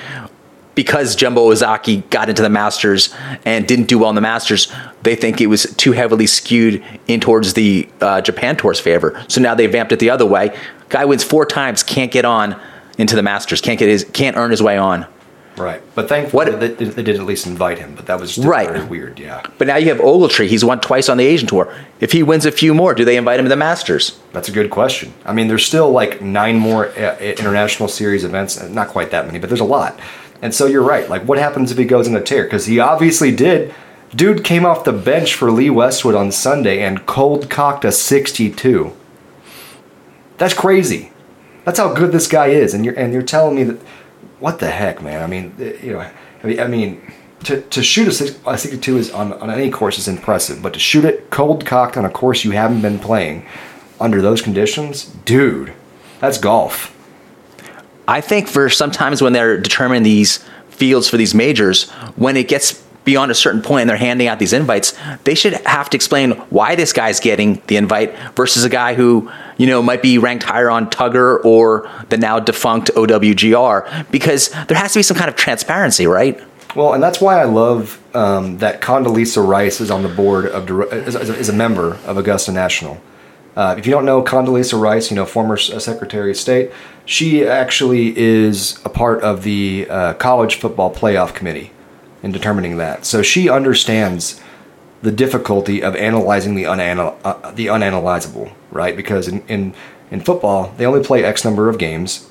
S2: because Jumbo Ozaki got into the Masters and didn't do well in the Masters, they think it was too heavily skewed in towards the uh, Japan Tour's favor. So now they've vamped it the other way. Guy wins four times, can't get on into the Masters, can't get his, can't earn his way on.
S1: Right, but thankfully
S2: What-
S1: they, they did at least invite him. But that was
S2: Right.
S1: very weird. Yeah,
S2: But now you have Ogletree. He's won twice on the Asian Tour. If he wins a few more, do they invite him to the Masters?
S1: that's a good question. I mean, there's still like nine more uh, international series events. uh, Not quite that many, but there's a lot. And so you're right. Like, what happens if he goes in a tear? Because he obviously did. Dude came off the bench for Lee Westwood on Sunday and cold cocked a 62. That's crazy. That's how good this guy is, and you're and you're telling me that. What the heck, man? I mean, eh, you know, I mean, to, to shoot a, a 62 is on, on any course is impressive, but to shoot it cold cocked on a course you haven't been playing under those conditions, dude, that's golf.
S2: I think for sometimes when they're determining these fields for these majors, when it gets beyond a certain point and they're handing out these invites, they should have to explain why this guy's getting the invite versus a guy who, you know, might be ranked higher on TUGR or the now defunct OWGR because there has to be some kind of transparency, right?
S1: Well, and that's why I love um, that Condoleezza Rice is on the board of is a- member of Augusta National. Uh, if you don't know Condoleezza Rice, you know former uh, Secretary of State, she actually is a part of the uh, college football playoff committee in determining that. So she understands the difficulty of analyzing the unanal- uh, the unanalyzable, right? Because in, in in football, they only play X number of games,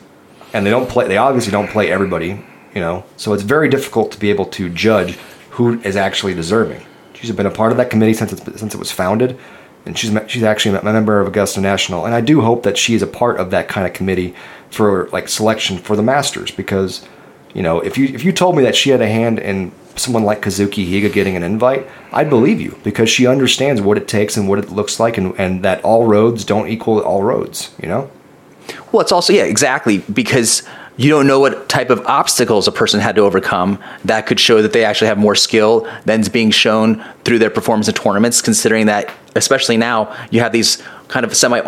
S1: and they don't play. They obviously don't play everybody, you know. So it's very difficult to be able to judge who is actually deserving. She's been a part of that committee since it's, since it was founded, and she's she's actually a member of Augusta National. And I do hope that she is a part of that kind of committee for like selection for the Masters because, you know, if you if you told me that she had a hand in someone like Kazuki Higa getting an invite, I'd believe you because she understands what it takes and what it looks like, and, and that all roads don't equal all roads. You know.
S2: Well, it's also, yeah, exactly, because you don't know what type of obstacles a person had to overcome that could show that they actually have more skill than is being shown through their performance in tournaments, considering that, especially now, you have these kind of semi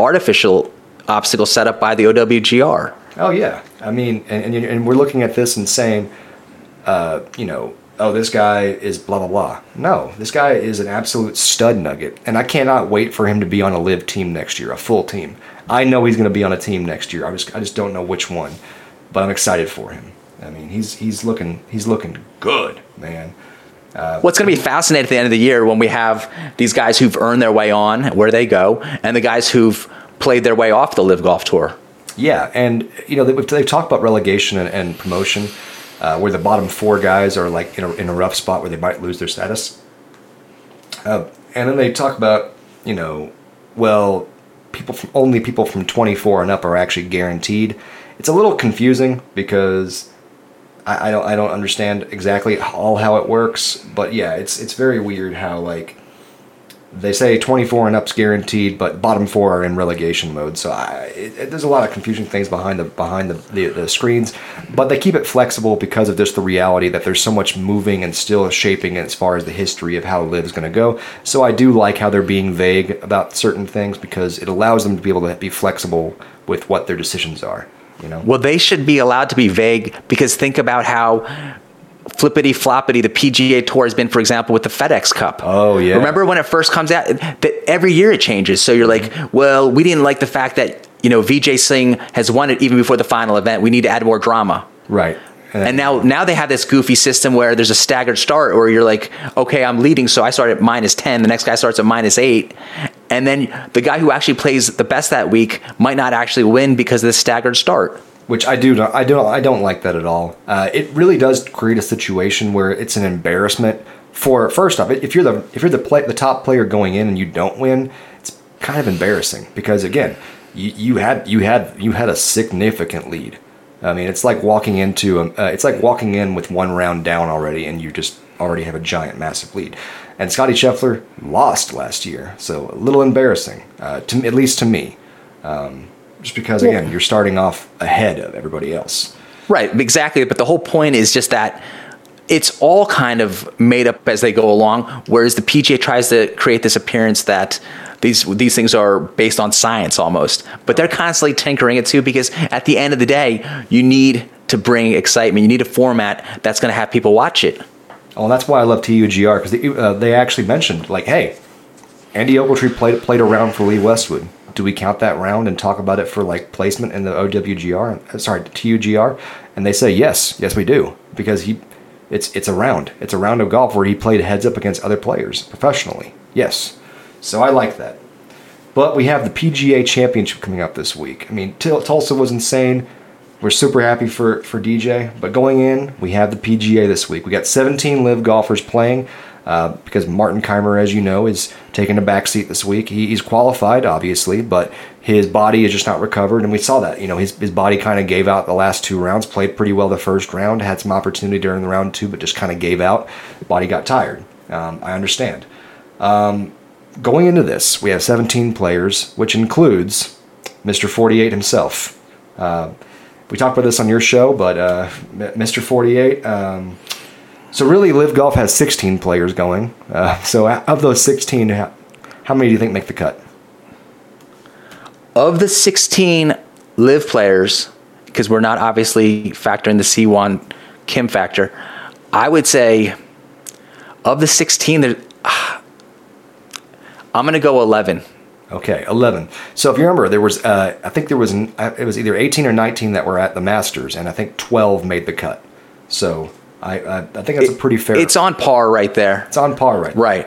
S2: obstacles set up by the OWGR.
S1: Oh yeah, I mean, and and, and we're looking at this and saying, uh, you know, oh, this guy is blah blah blah. No, this guy is an absolute stud nugget, and I cannot wait for him to be on a LIV team next year, a full team. I know he's going to be on a team next year. I just I just don't know which one, but I'm excited for him. I mean, he's he's looking he's looking good, man.
S2: What's going to be fascinating at the end of the year when we have these guys who've earned their way on where they go, and the guys who've played their way off the LIV Golf Tour.
S1: Yeah, and you know they, they've talked about relegation and, and promotion, uh, where the bottom four guys are like in a, in a rough spot where they might lose their status. Uh, and then they talk about you know, well, people from only people from 24 and up are actually guaranteed. It's a little confusing because I, I don't I don't understand exactly all how it works, but yeah, it's it's very weird how like they say 24 and up's guaranteed, but bottom four are in relegation mode. So I, it, it- there's a lot of confusing things behind the behind the, the, the screens, but they keep it flexible because of just the reality that there's so much moving and still shaping as far as the history of how LIV is going to go. So I do like how they're being vague about certain things because it allows them to be able to be flexible with what their decisions are. You know.
S2: Well, they should be allowed to be vague because think about how flippity floppity the PGA Tour has been, for example, with the FedEx Cup.
S1: Oh, yeah.
S2: Remember when it first comes out? That every year it changes. So you're like, well, we didn't like the fact that you know VJ Singh has won it even before the final event. We need to add more drama.
S1: Right.
S2: And now, now they have this goofy system where there's a staggered start, where you're like, okay, I'm leading, so I start at minus ten. The next guy starts at minus eight, and then the guy who actually plays the best that week might not actually win because of the staggered start.
S1: Which I do not, I don't I don't like that at all. Uh, it really does create a situation where it's an embarrassment for first off, if you're the if you're the play, the top player going in and you don't win, it's kind of embarrassing because again, you, you had you had you had a significant lead. I mean, it's like walking into a, uh, it's like walking in with one round down already, and you just already have a giant, massive lead. And Scotty Scheffler lost last year, so a little embarrassing, uh, to at least to me just because again you're starting off ahead of everybody else
S2: Right, exactly. But the whole point is just that it's all kind of made up as they go along. Whereas the PGA tries to create this appearance that these these things are based on science almost, but they're constantly tinkering it too because at the end of the day, you need to bring excitement. You need a format that's going to have people watch it.
S1: oh and that's why i love TUGR because they, uh, they actually mentioned like hey andy ogletree played played a round for lee westwood do we count that round and talk about it for like placement in the owgr sorry TUGR and they say yes. Yes we do. Because he it's it's a round. It's a round of golf where he played heads up against other players professionally. Yes. So i like that. But we have the PGA Championship coming up this week. I mean, Tul- Tulsa was insane. We're super happy for, for DJ. But going in, we have the PGA this week. We got 17 LIV golfers playing uh, because Martin Kaymer, as you know, is taking a back seat this week. He, he's qualified, obviously, but his body is just not recovered. And we saw that. You know, his, his body kind of gave out the last two rounds, played pretty well the first round, had some opportunity during the round two, but just kind of gave out. Body got tired. Um, I understand going into this, we have 17 players, which includes Mr. 48 himself. Uh, we talked about this on your show, but uh, Mr. 48. Um, so really, LIV Golf has 16 players going. Uh, so of those 16, how, how many do you think make the cut?
S2: Of the 16 LIV players, because we're not obviously factoring the Sihwan Kim factor, I would say of the 16, there, ah, [SIGHS] I'm going to go 11.
S1: Okay, 11. So if you remember, there was uh, I think there was uh, it was either 18 or 19 that were at the Masters, and I think 12 made the cut. So I I, I think that's a pretty fair.
S2: It's on par right there.
S1: it's on par right.
S2: Right.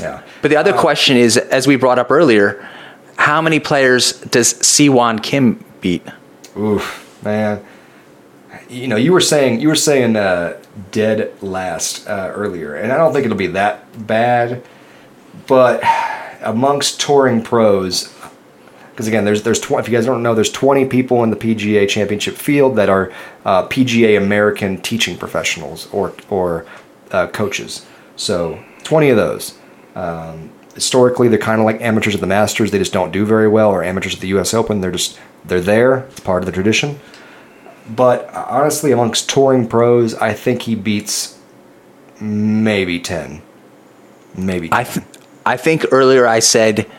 S1: Yeah.
S2: But the other question is, as we brought up earlier, how many players does Sihwan Kim beat?
S1: Oof, man. You know, you were saying you were saying uh, dead last uh, earlier, and I don't think it'll be that bad. But amongst touring pros, because again, there's there's 20, if you guys don't know, there's 20 people in the PGA Championship field that are uh, PGA American teaching professionals or or uh, coaches. So 20 of those. Um, historically, they're kind of like amateurs at the Masters. They just don't do very well, or amateurs at the U.S. Open. They're just they're there. It's part of the tradition. But uh, honestly, amongst touring pros, I think he beats maybe 10. Maybe. 10.
S2: I, th- I think earlier I said,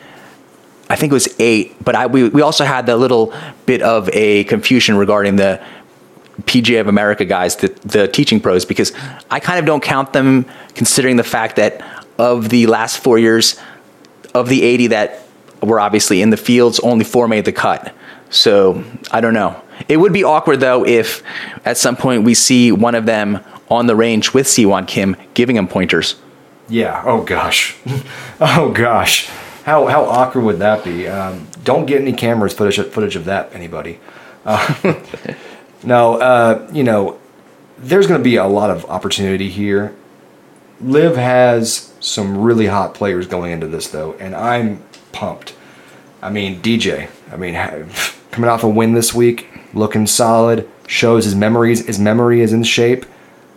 S2: I think it was eight, but I, we, we also had that little bit of a confusion regarding the PGA of America guys, the, the teaching pros, because I kind of don't count them considering the fact that of the last four years, of the 80 that were obviously in the fields, only four made the cut. So I don't know. It would be awkward though if at some point we see one of them on the range with Sihwan Kim giving him pointers.
S1: Yeah. Oh gosh. [LAUGHS] oh gosh. How how awkward would that be? Um, don't get any cameras footage footage of that. Anybody? Uh, [LAUGHS] no. Uh, you know, there's going to be a lot of opportunity here. LIV has some really hot players going into this though, and I'm pumped. I mean, DJ. I mean, [LAUGHS] coming off a win this week, looking solid. Shows his memories. His memory is in shape.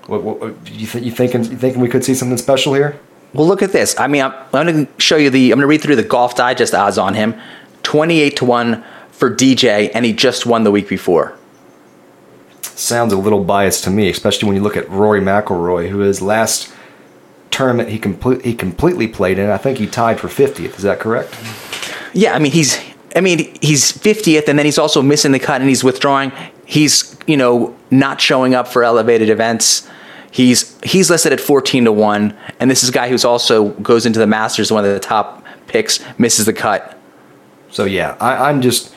S1: What, what, what you, th- you thinking? You thinking we could see something special here?
S2: Well, look at this. I mean, I'm, I'm going to show you the. I'm going to read through the Golf Digest odds on him. Twenty-eight to one for DJ, and he just won the week before.
S1: Sounds a little biased to me, especially when you look at Rory McIlroy, who his last tournament he complete he completely played in. I think he tied for 50th. Is that correct?
S2: Yeah, I mean he's. I mean he's 50th, and then he's also missing the cut, and he's withdrawing. He's you know not showing up for elevated events. He's he's listed at 14 to 1 and this is a guy who's also goes into the Masters one of the top picks misses the cut.
S1: So yeah, I, I'm just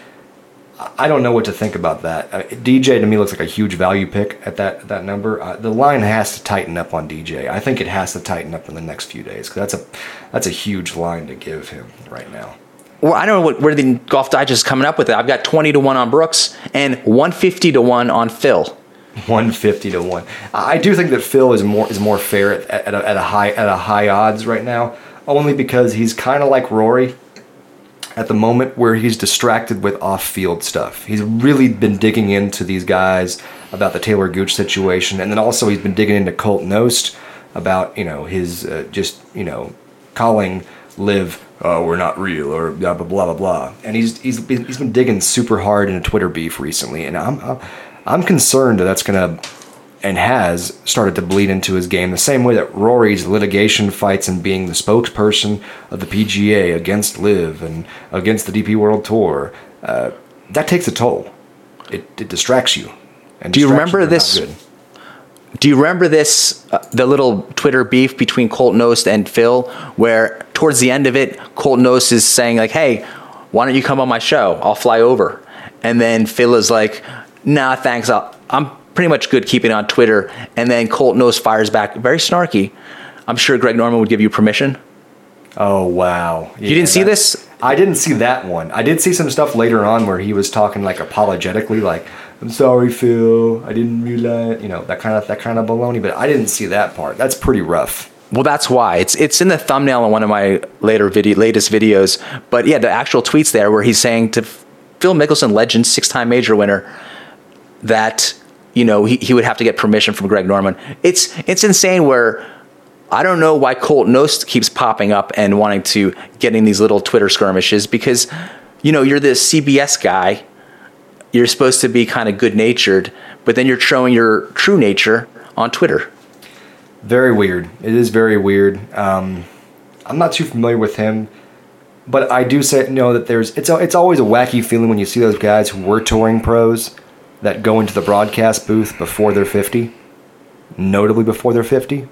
S1: I don't know what to think about that. Uh, DJ to me looks like a huge value pick at that that number. Uh, the line has to tighten up on DJ. I think it has to tighten up in the next few days because that's a that's a huge line to give him right now.
S2: Well, I don't know what, where the Golf Digest is coming up with it. I've got 20 to 1 on Brooks and 150 to 1 on Phil.
S1: 150 to 1. I do think that Phil is more is more fair at, at, a, at a high at a high odds right now only because he's kind of like Rory at the moment where he's distracted with off-field stuff. He's really been digging into these guys about the Taylor Gooch situation and then also he's been digging into Colt Knost about, you know, his uh, just, you know, calling LIV oh, we're not real or blah blah blah blah blah. And he's he's been, he's been digging super hard in a Twitter beef recently and I'm, I'm I'm concerned that that's going to and has started to bleed into his game the same way that Rory's litigation fights and being the spokesperson of the PGA against LIV and against the DP World Tour. Uh, that takes a toll. It, it distracts you.
S2: And Do you remember this? Do you remember this, uh, the little Twitter beef between Colt Knost and Phil, where towards the end of it, Colt Knost is saying like, "Hey, why don't you come on my show? I'll fly over," and then Phil is like, nah, thanks. i am pretty much good keeping on Twitter. And then Colt Knost fires back, very snarky. I'm sure Greg Norman would give you permission.
S1: Oh wow!
S2: Yeah, you didn't see this?
S1: I didn't see that one. I did see some stuff later on where he was talking like apologetically, like "I'm sorry, Phil. I didn't realize," you know, that kind of that kind of baloney. But I didn't see that part. That's pretty rough.
S2: Well, that's why it's it's in the thumbnail on one of my later video latest videos. But yeah, the actual tweets there where he's saying to Phil Mickelson, legend, six time major winner that you know he, he would have to get permission from Greg Norman. It's it's insane where I don't know why Colt Knost keeps popping up and wanting to get in these little Twitter skirmishes because you know you're the CBS guy. You're supposed to be kind of good natured, but then you're showing your true nature on Twitter.
S1: Very weird. It is very weird. Um, I'm not too familiar with him, but I do say know that there's it's it's always a wacky feeling when you see those guys who were touring pros that go into the broadcast booth before they're 50, notably before they're 50.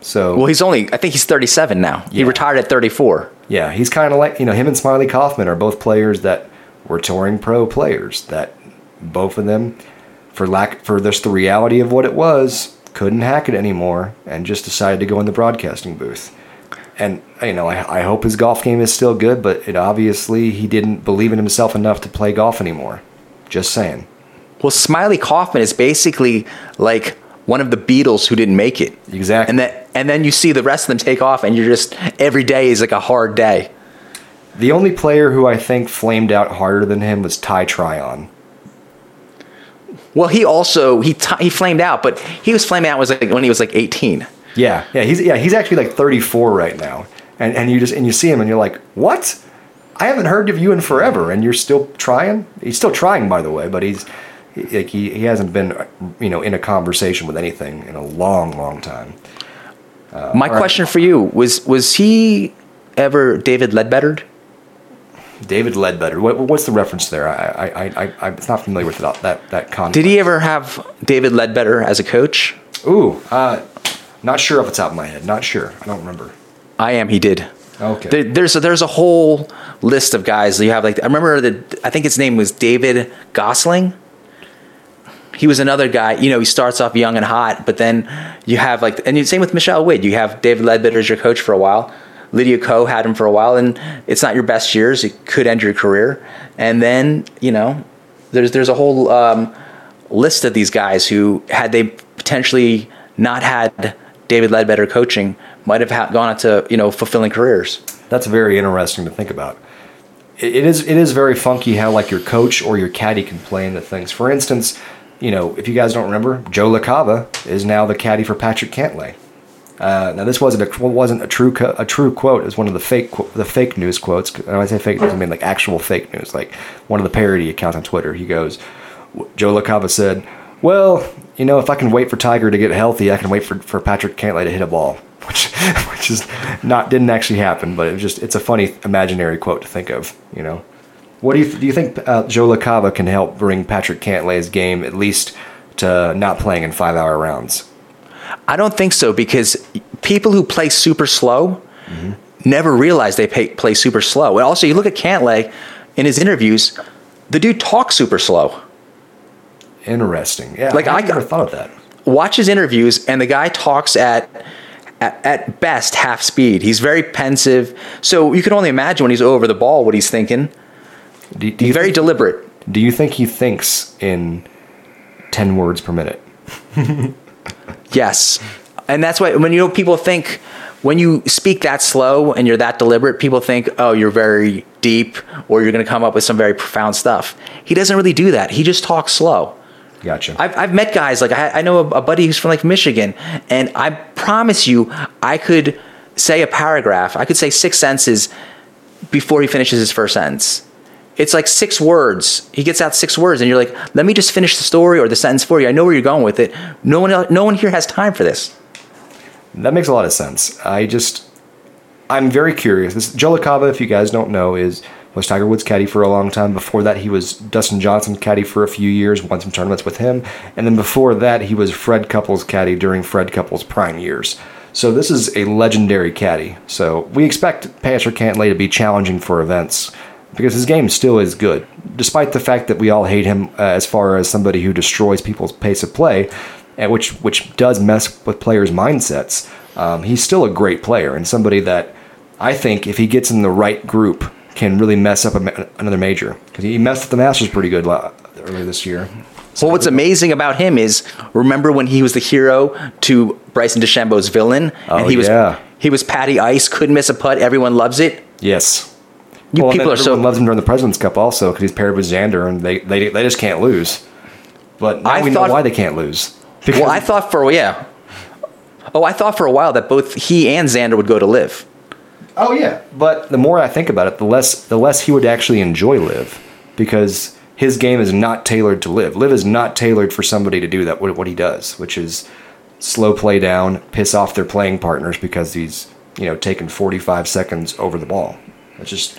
S1: So
S2: well, he's only I think he's 37 now. Yeah. He retired at 34.
S1: Yeah, he's kind of like you know him and Smylie Kaufman are both players that were touring pro players that both of them for lack for just the reality of what it was couldn't hack it anymore and just decided to go in the broadcasting booth. And you know, I, I hope his golf game is still good, but it obviously he didn't believe in himself enough to play golf anymore. Just saying.
S2: Well, Smylie Kaufman is basically like one of the Beatles who didn't make it.
S1: Exactly.
S2: And then and then you see the rest of them take off, and you're just every day is like a hard day.
S1: The only player who I think flamed out harder than him was Ty Tryon.
S2: Well, he also he t- he flamed out, but he was flaming out was like when he was like 18.
S1: Yeah, yeah, he's yeah he's actually like 34 right now, and and you just and you see him and you're like, what? I haven't heard of you in forever, and you're still trying. He's still trying, by the way, but he's like he, he hasn't been you know in a conversation with anything in a long long time
S2: uh, my question for you was was he ever david leadbettered
S1: David Leadbetter. What, what's the reference there? I, I, I, I'm not familiar with that that that concept.
S2: Did he ever have David Leadbetter as a coach?
S1: Ooh, uh, not sure off the top of my head. Not sure. I don't remember.
S2: I am. He did.
S1: Okay.
S2: There, there's a, there's a whole list of guys. You have like I remember that I think his name was David Gosling. He was another guy. You know, he starts off young and hot, but then you have like and same with Michelle Wie. You have David Leadbetter as your coach for a while. Lydia Ko had him for a while, and it's not your best years. It could end your career, and then you know, there's there's a whole um, list of these guys who had they potentially not had David Leadbetter coaching might have ha- gone into you know fulfilling careers.
S1: That's very interesting to think about. It is it is very funky how like your coach or your caddy can play into things. For instance, you know if you guys don't remember, Joe LaCava is now the caddy for Patrick Cantlay. Uh, now this wasn't a wasn't a true co- a true quote. It was one of the fake the fake news quotes. When I say fake news, I mean like actual fake news, like one of the parody accounts on Twitter. He goes, Joe LaCava said, "Well, you know, if I can wait for Tiger to get healthy, I can wait for, for Patrick Cantlay to hit a ball." [LAUGHS] Which, which is not didn't actually happen, but it just it's a funny imaginary quote to think of. You know, what do you do? You think uh, Joe LaCava can help bring Patrick Cantlay's game at least to not playing in five hour rounds?
S2: I don't think so because people who play super slow never realize they pay, play super slow. And also, you look at Cantlay in his interviews, the dude talks super slow.
S1: Interesting. Yeah,
S2: Like,
S1: I
S2: I-
S1: never thought of that.
S2: Watch his interviews, and the guy talks at, at at best half speed. He's very pensive, so you can only imagine when he's over the ball what he's thinking.
S1: Do, do you
S2: very
S1: think,
S2: deliberate.
S1: do you think he thinks in ten words per minute? [LAUGHS]
S2: Yes. And that's why when you know people think when you speak that slow and you're that deliberate, people think, "Oh, you're very deep or you're going to come up with some very profound stuff." He doesn't really do that. He just talks slow.
S1: Gotcha.
S2: I've, I've met guys like I, I know a, a buddy who's from like Michigan, and I promise you, I could say a paragraph. I could say six sentences before he finishes his first sentence. It's like six words. He gets out six words, and you're like, "Let me just finish the story or the sentence for you. I know where you're going with it. No one, no one here has time for this."
S1: That makes a lot of sense. I just, I'm very curious. This Joe LaCava, if you guys don't know, is was Tiger Woods caddy for a long time. Before that, he was Dustin Johnson caddy for a few years, won some tournaments with him, and then before that, he was Fred Couples caddy during Fred Couples' prime years. So this is a legendary caddy. So we expect Patrick Cantlay to be challenging for events because his game still is good, despite the fact that we all hate him uh, as far as somebody who destroys people's pace of play, and which which does mess with players' mindsets. Um, he's still a great player and somebody that I think if he gets in the right group can really mess up a, another major because he messed up the Masters pretty good la- earlier this year.
S2: Well, what's amazing about him is remember when he was the hero to Bryson DeChambeau's villain,
S1: Oh,
S2: and he was
S1: yeah.
S2: he was Patty Ice, couldn't miss a putt. Everyone loves it.
S1: Yes.
S2: You
S1: well,
S2: people are so
S1: everyone loves him during the President's Cup also because he's paired with Xander and they, they they just can't lose. But now
S2: I
S1: we
S2: thought-
S1: know why they can't lose.
S2: Well, I thought for yeah. Oh, I thought for a while that both he and Xander would go to LIV.
S1: Oh yeah, but the more I think about it, the less the less he would actually enjoy LIV, because his game is not tailored to LIV. LIV is not tailored for somebody to do that. What, what he does, which is slow play down, piss off their playing partners because he's you know taking forty five seconds over the ball. It's just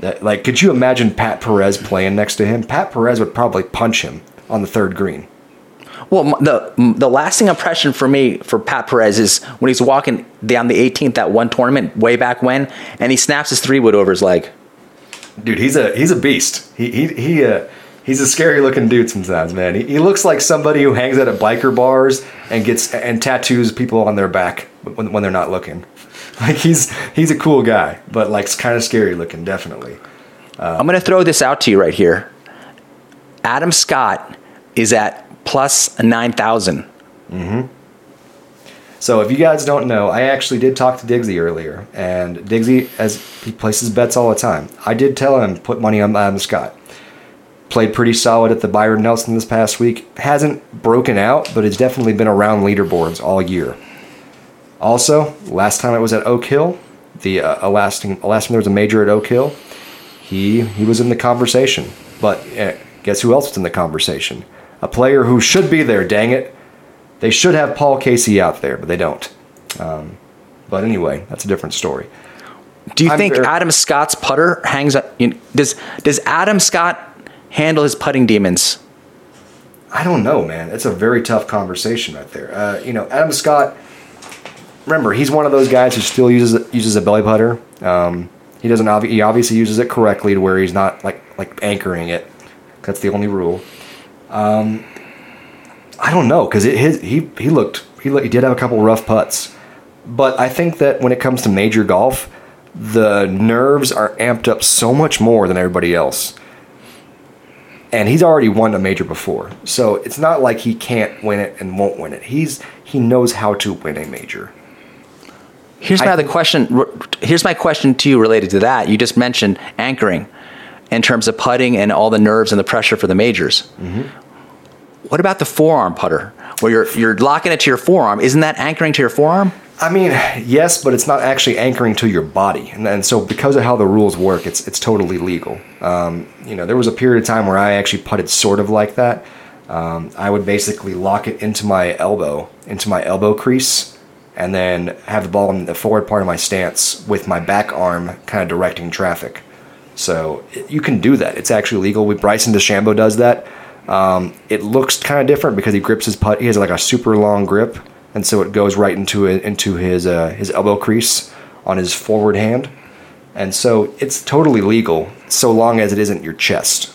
S1: that like, could you imagine Pat Perez playing next to him? Pat Perez would probably punch him on the third green.
S2: Well, the the lasting impression for me for Pat Perez is when he's walking down the 18th that one tournament way back when, and he snaps his three wood over his leg.
S1: Dude, he's a he's a beast. He he he uh, he's a scary looking dude sometimes, man. He, he looks like somebody who hangs out at biker bars and gets and tattoos people on their back when, when they're not looking. [LAUGHS] Like he's he's a cool guy, but like it's kind of scary looking, definitely.
S2: I'm going to throw this out to you right here. Adam Scott is at plus 9,000. Mm-hmm.
S1: So if you guys don't know, I actually did talk to Diggsy earlier, and Diggsy, as he places bets all the time, I did tell him put money on Adam Scott. Played pretty solid at the Byron Nelson this past week. Hasn't broken out, but has definitely been around leaderboards all year. Also, last time I was at Oak Hill, the uh, last time, last time there was a major at Oak Hill, he he was in the conversation. But uh, guess who else was in the conversation? A player who should be there. Dang it! They should have Paul Casey out there, but they don't. Um, but anyway, that's a different story.
S2: Do you
S1: I'm
S2: think
S1: very-
S2: Adam Scott's putter hangs? up- You know, does Does Adam Scott handle his putting demons?
S1: I don't know, man. It's a very tough conversation right there. Uh, you know, Adam Scott. Remember, he's one of those guys who still uses uses a belly putter. Um, he doesn't. Obvi- he obviously uses it correctly to where he's not like like anchoring it. That's the only rule. Um, I don't know because his he he looked he looked, he did have a couple rough putts, but I think that when it comes to major golf, the nerves are amped up so much more than everybody else and he's already won a major before. So it's not like he can't win it and won't win it. He's he knows how to win a major.
S2: Here's
S1: I
S2: my other
S1: think-
S2: question. Here's my question to you related to that. You just mentioned anchoring in terms of putting and all the nerves and the pressure for the majors.
S1: Mm-hmm.
S2: What about the forearm putter, where you're you're locking it to your forearm? Isn't that anchoring to your forearm?
S1: I mean, yes, but it's not actually anchoring to your body, and, and so because of how the rules work, it's it's totally legal. Um, you know, there was a period of time where I actually putted sort of like that. Um, I would basically lock it into my elbow, into my elbow crease, and then have the ball in the forward part of my stance with my back arm kind of directing traffic. So you can do that. It's actually legal. We Bryson DeChambeau does that. Um, it looks kind of different because he grips his putt. He has like a super long grip, and so it goes right into it, into his uh, his elbow crease on his forward hand, and so it's totally legal so long as it isn't your chest,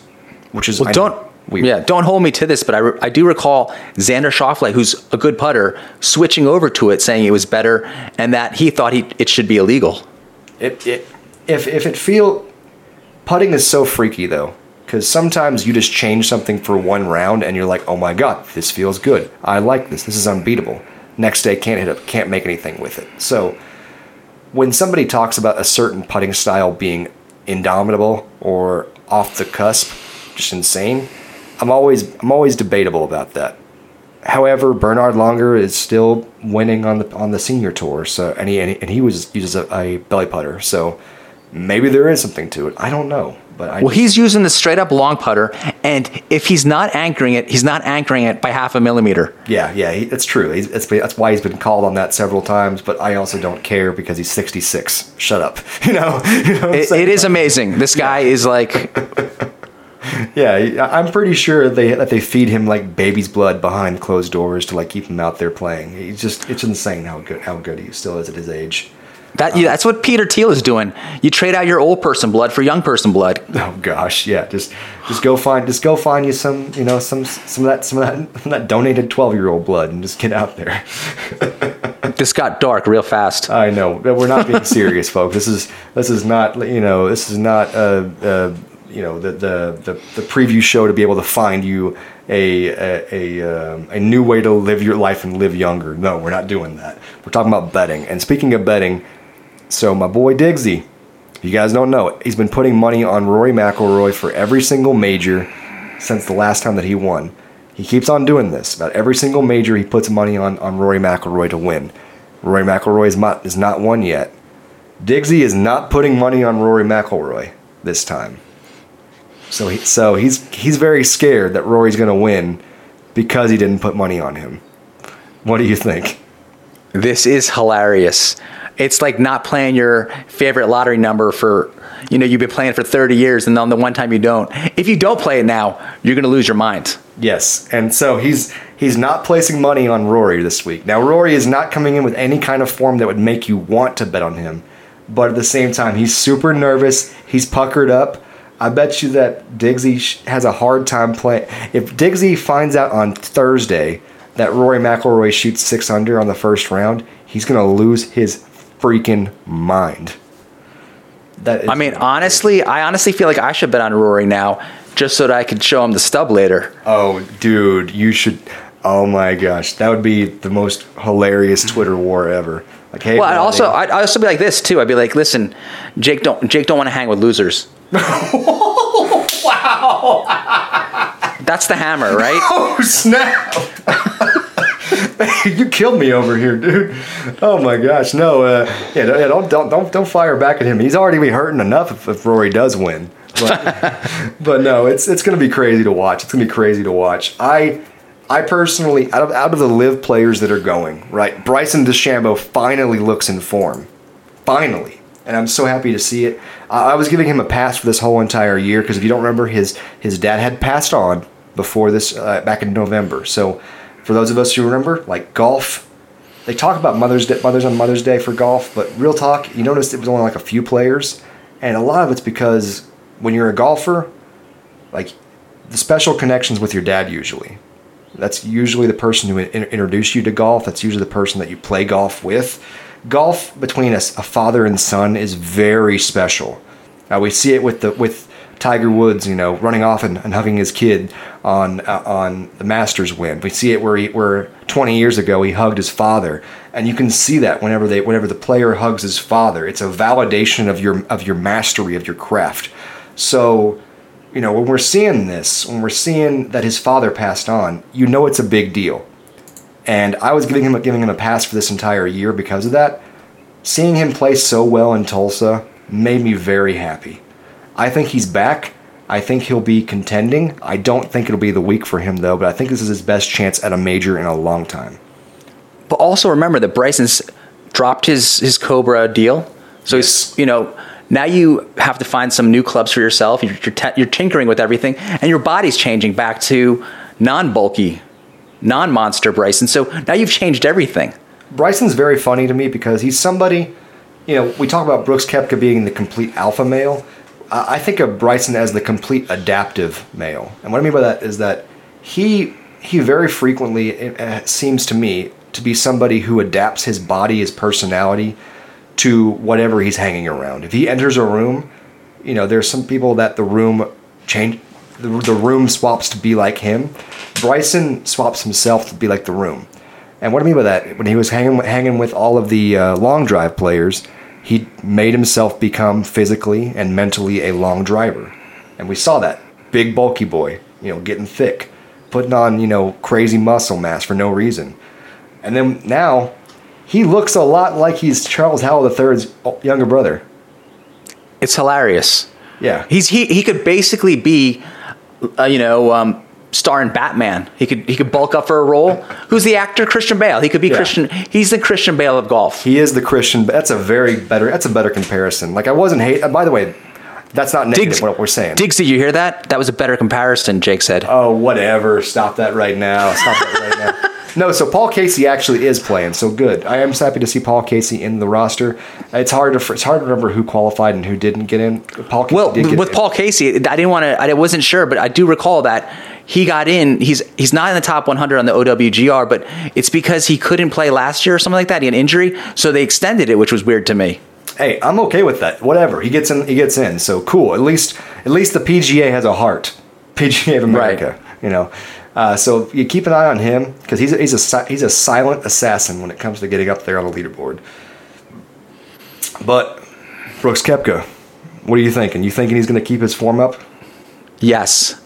S1: which is
S2: Well,
S1: I
S2: don't
S1: weird.
S2: yeah, don't hold me to this, but I, re- I do recall Xander Schauffele, who's a good putter, switching over to it, saying it was better, and that he thought he it should be illegal.
S1: It, it if if it feel putting is so freaky though because sometimes you just change something for one round and you're like oh my god this feels good i like this this is unbeatable next day can't hit it can't make anything with it so when somebody talks about a certain putting style being indomitable or off the cusp just insane i'm always i'm always debatable about that However, Bernhard Langer is still winning on the on the senior tour, so and he and he, was uses a, a belly putter, so maybe there is something to it. I don't know, but I
S2: Well, he's using the straight up long putter, and if he's not anchoring it, he's not anchoring it by half a millimeter.
S1: yeah yeah he, it's true. He's, it's, that's why he's been called on that several times. But I also don't care because he's 66. Shut up, [LAUGHS] you know. [LAUGHS] you know
S2: It, it is amazing. This guy is like, [LAUGHS] [LAUGHS]
S1: Yeah, I'm pretty sure they that they feed him like baby's blood behind closed doors to like keep him out there playing. He's just it's insane how good how good he still is at his age.
S2: that. yeah, that's what Peter Thiel is doing. You trade out your old person blood for young person blood. [LAUGHS]
S1: Oh gosh, yeah. Just just go find just go find you some you know some some of that some of that some [LAUGHS] of that donated twelve year old blood and just get out there.
S2: This got dark real fast.
S1: I know, but we're not being serious, folks. This is this is not you know this is not uh, uh you know the, the the the preview show to be able to find you a a a, um, a new way to live your life and live younger. No, we're not doing that. We're talking about betting. And speaking of betting, so my boy Diggsy, you guys don't know, he's been putting money on Rory McIlroy for every single major since the last time that he won. He keeps on doing this. About every single major, he puts money on, on Rory McIlroy to win. Rory McIlroy is not, is not won yet. Diggsy is not putting money on Rory McIlroy this time. So he, so he's he's very scared that Rory's going to win because he didn't put money on him. What do you think?
S2: This is hilarious. It's like not playing your favorite lottery number for, you know, you've been playing for 30 years and on the one time you don't. If you don't play it now, you're going to lose your mind.
S1: Yes, and so he's he's not placing money on Rory this week. Now Rory is not coming in with any kind of form that would make you want to bet on him, but at the same time he's super nervous. He's puckered up. I bet you that Diggsy has a hard time playing. If Diggsy finds out on Thursday that Rory McIlroy shoots six under on the first round, he's gonna lose his freaking mind. That is,
S2: I mean, honestly, I honestly feel like I should bet on Rory now just so that I could show him the stub later.
S1: Oh, dude, you should. Oh my gosh, that would be the most hilarious Twitter war ever. Like, hey,
S2: Well, I'd also, I'd also be like this too. I'd be like, listen, Jake don't, Jake don't want to hang with losers. [LAUGHS] wow. That's the hammer, right? [LAUGHS]
S1: oh snap! [LAUGHS] you killed me over here, dude. Oh my gosh, no, uh, yeah, don't- yeah, don't don't don't don't fire back at him. He's already be hurting enough if, if Rory does win. But, but no, it's it's gonna be crazy to watch. It's gonna be crazy to watch. I. I personally, out of out of the LIV players that are going, right? Bryson DeChambeau finally looks in form, finally. and I'm so happy to see it. I, I was giving him a pass for this whole entire year because if you don't remember, his his dad had passed on before this uh, back in November. So for those of us who remember, like golf, they talk about Mother's Day, mothers on Mother's Day for golf, but real talk, you noticed it was only like a few players, and a lot of it's because when you're a golfer, like the special connections with your dad usually. That's usually the person who in- introduced you to golf. That's usually the person that you play golf with. Golf between a, a father and son is very special. Uh, we see it with the with Tiger Woods, you know, running off and, and hugging his kid on uh, on the Masters win. We see it where he, where 20 years ago he hugged his father, and you can see that whenever they whenever the player hugs his father, it's a validation of your of your mastery of your craft. So, you know, when we're seeing this, when we're seeing that his father passed on, you know it's a big deal. And I was giving him giving him a pass for this entire year because of that. Seeing him play so well in Tulsa made me very happy. I think he's back. I think he'll be contending. I don't think it'll be the week for him though, but I think this is his best chance at a major in a long time.
S2: But also remember that Bryson's dropped his his Cobra deal, so
S1: Yes.
S2: he's you know now you have to find some new clubs for yourself. You're you're, te- you're tinkering with everything, and your body's changing back to non bulky, non monster Bryson. So now you've changed everything.
S1: Bryson's very funny to me because he's somebody, you know, we talk about Brooks Koepka being the complete alpha male. I think of Bryson as the complete adaptive male. And what I mean by that is that he he very frequently uh, seems to me to be somebody who adapts his body, his personality to whatever he's hanging around. If he enters a room, you know, there's some people that the room change the, the room swaps to be like him. Bryson swaps himself to be like the room. And what I mean by that, when he was hanging hanging with all of the uh, long drive players, he made himself become physically and mentally a long driver, and we saw that big bulky boy, you know, getting thick, putting on you know crazy muscle mass for no reason, and then now he looks a lot like he's Charles Howell III's younger brother.
S2: It's hilarious.
S1: Yeah,
S2: He's he he could basically be, uh, you know, um, star in Batman. He could he could bulk up for a role. Who's the actor? Christian Bale. He could be
S1: Yeah.
S2: Christian. He's the Christian Bale of golf.
S1: he is the Christian. But that's a very better. That's a better comparison. Like I wasn't hate. uh, By the way, that's not negative. what we're saying.
S2: Diggs, did you hear that? That was a better comparison. Jake said.
S1: Oh, whatever. Stop that right now. Stop that right now. [LAUGHS] No, so Paul Casey actually is playing, so good. I am happy to see Paul Casey in the roster. It's hard to it's hard to remember who qualified and who didn't get in. Paul Casey
S2: Well, with
S1: in.
S2: Paul Casey, I didn't want to. I wasn't sure, but I do recall that he got in. He's he's not in the top 100 on the OWGR, but it's because he couldn't play last year or something like that. He had an injury, so they extended it, which was weird to me.
S1: Hey, I'm okay with that. Whatever he gets in, he gets in. So cool. At least at least the PGA has a heart. PGA of America. You know. Uh, so you keep an eye on him because he's a, he's a he's a silent assassin when it comes to getting up there on the leaderboard. But Brooks Koepka, what are you thinking? You thinking he's going to keep his form up?
S2: Yes.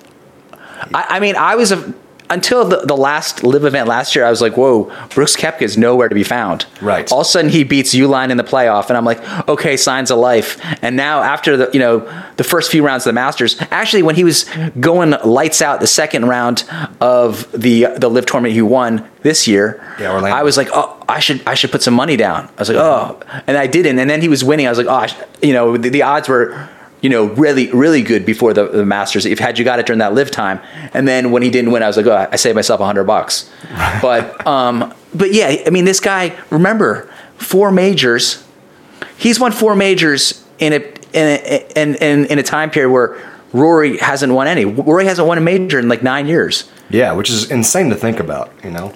S2: I, I mean, I was a, until the, the last LIV event last year. I was like, "Whoa, Brooks Koepka is nowhere to be found."
S1: Right.
S2: All of a sudden, he beats Uihlein in the playoff, and I'm like, "Okay, signs of life." And now, after the you know the first few rounds of the Masters, actually, when he was going lights out the second round of the the LIV tournament he won this year,
S1: Yeah, Orlando.
S2: I was like, "Oh, I should I should put some money down." I was like, "Oh," and I didn't. And then he was winning. I was like, "Oh, you know, the, the odds were." You know, really, really good before the, the Masters. If had you got it during that live time, and then when he didn't win, I was like, oh, I saved myself a hundred bucks. But, um, but yeah, I mean, this guy. Remember, four majors. He's won four majors in a in a, in, in, in a time period where Rory hasn't won any. Rory hasn't won a major in like nine years.
S1: Yeah, which is insane to think about. You know.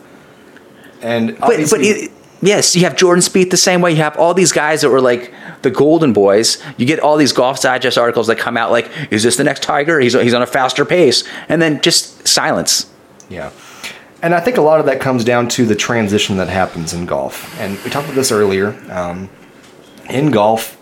S1: And
S2: But but it, yes, you have Jordan Spieth the same way. You have all these guys that were like the golden boys. You get all these Golf Digest articles that come out like, "Is this the next Tiger? He's he's on a faster pace," and then just silence.
S1: Yeah. And I think a lot of that comes down to the transition that happens in golf. And we talked about this earlier. Um, in golf,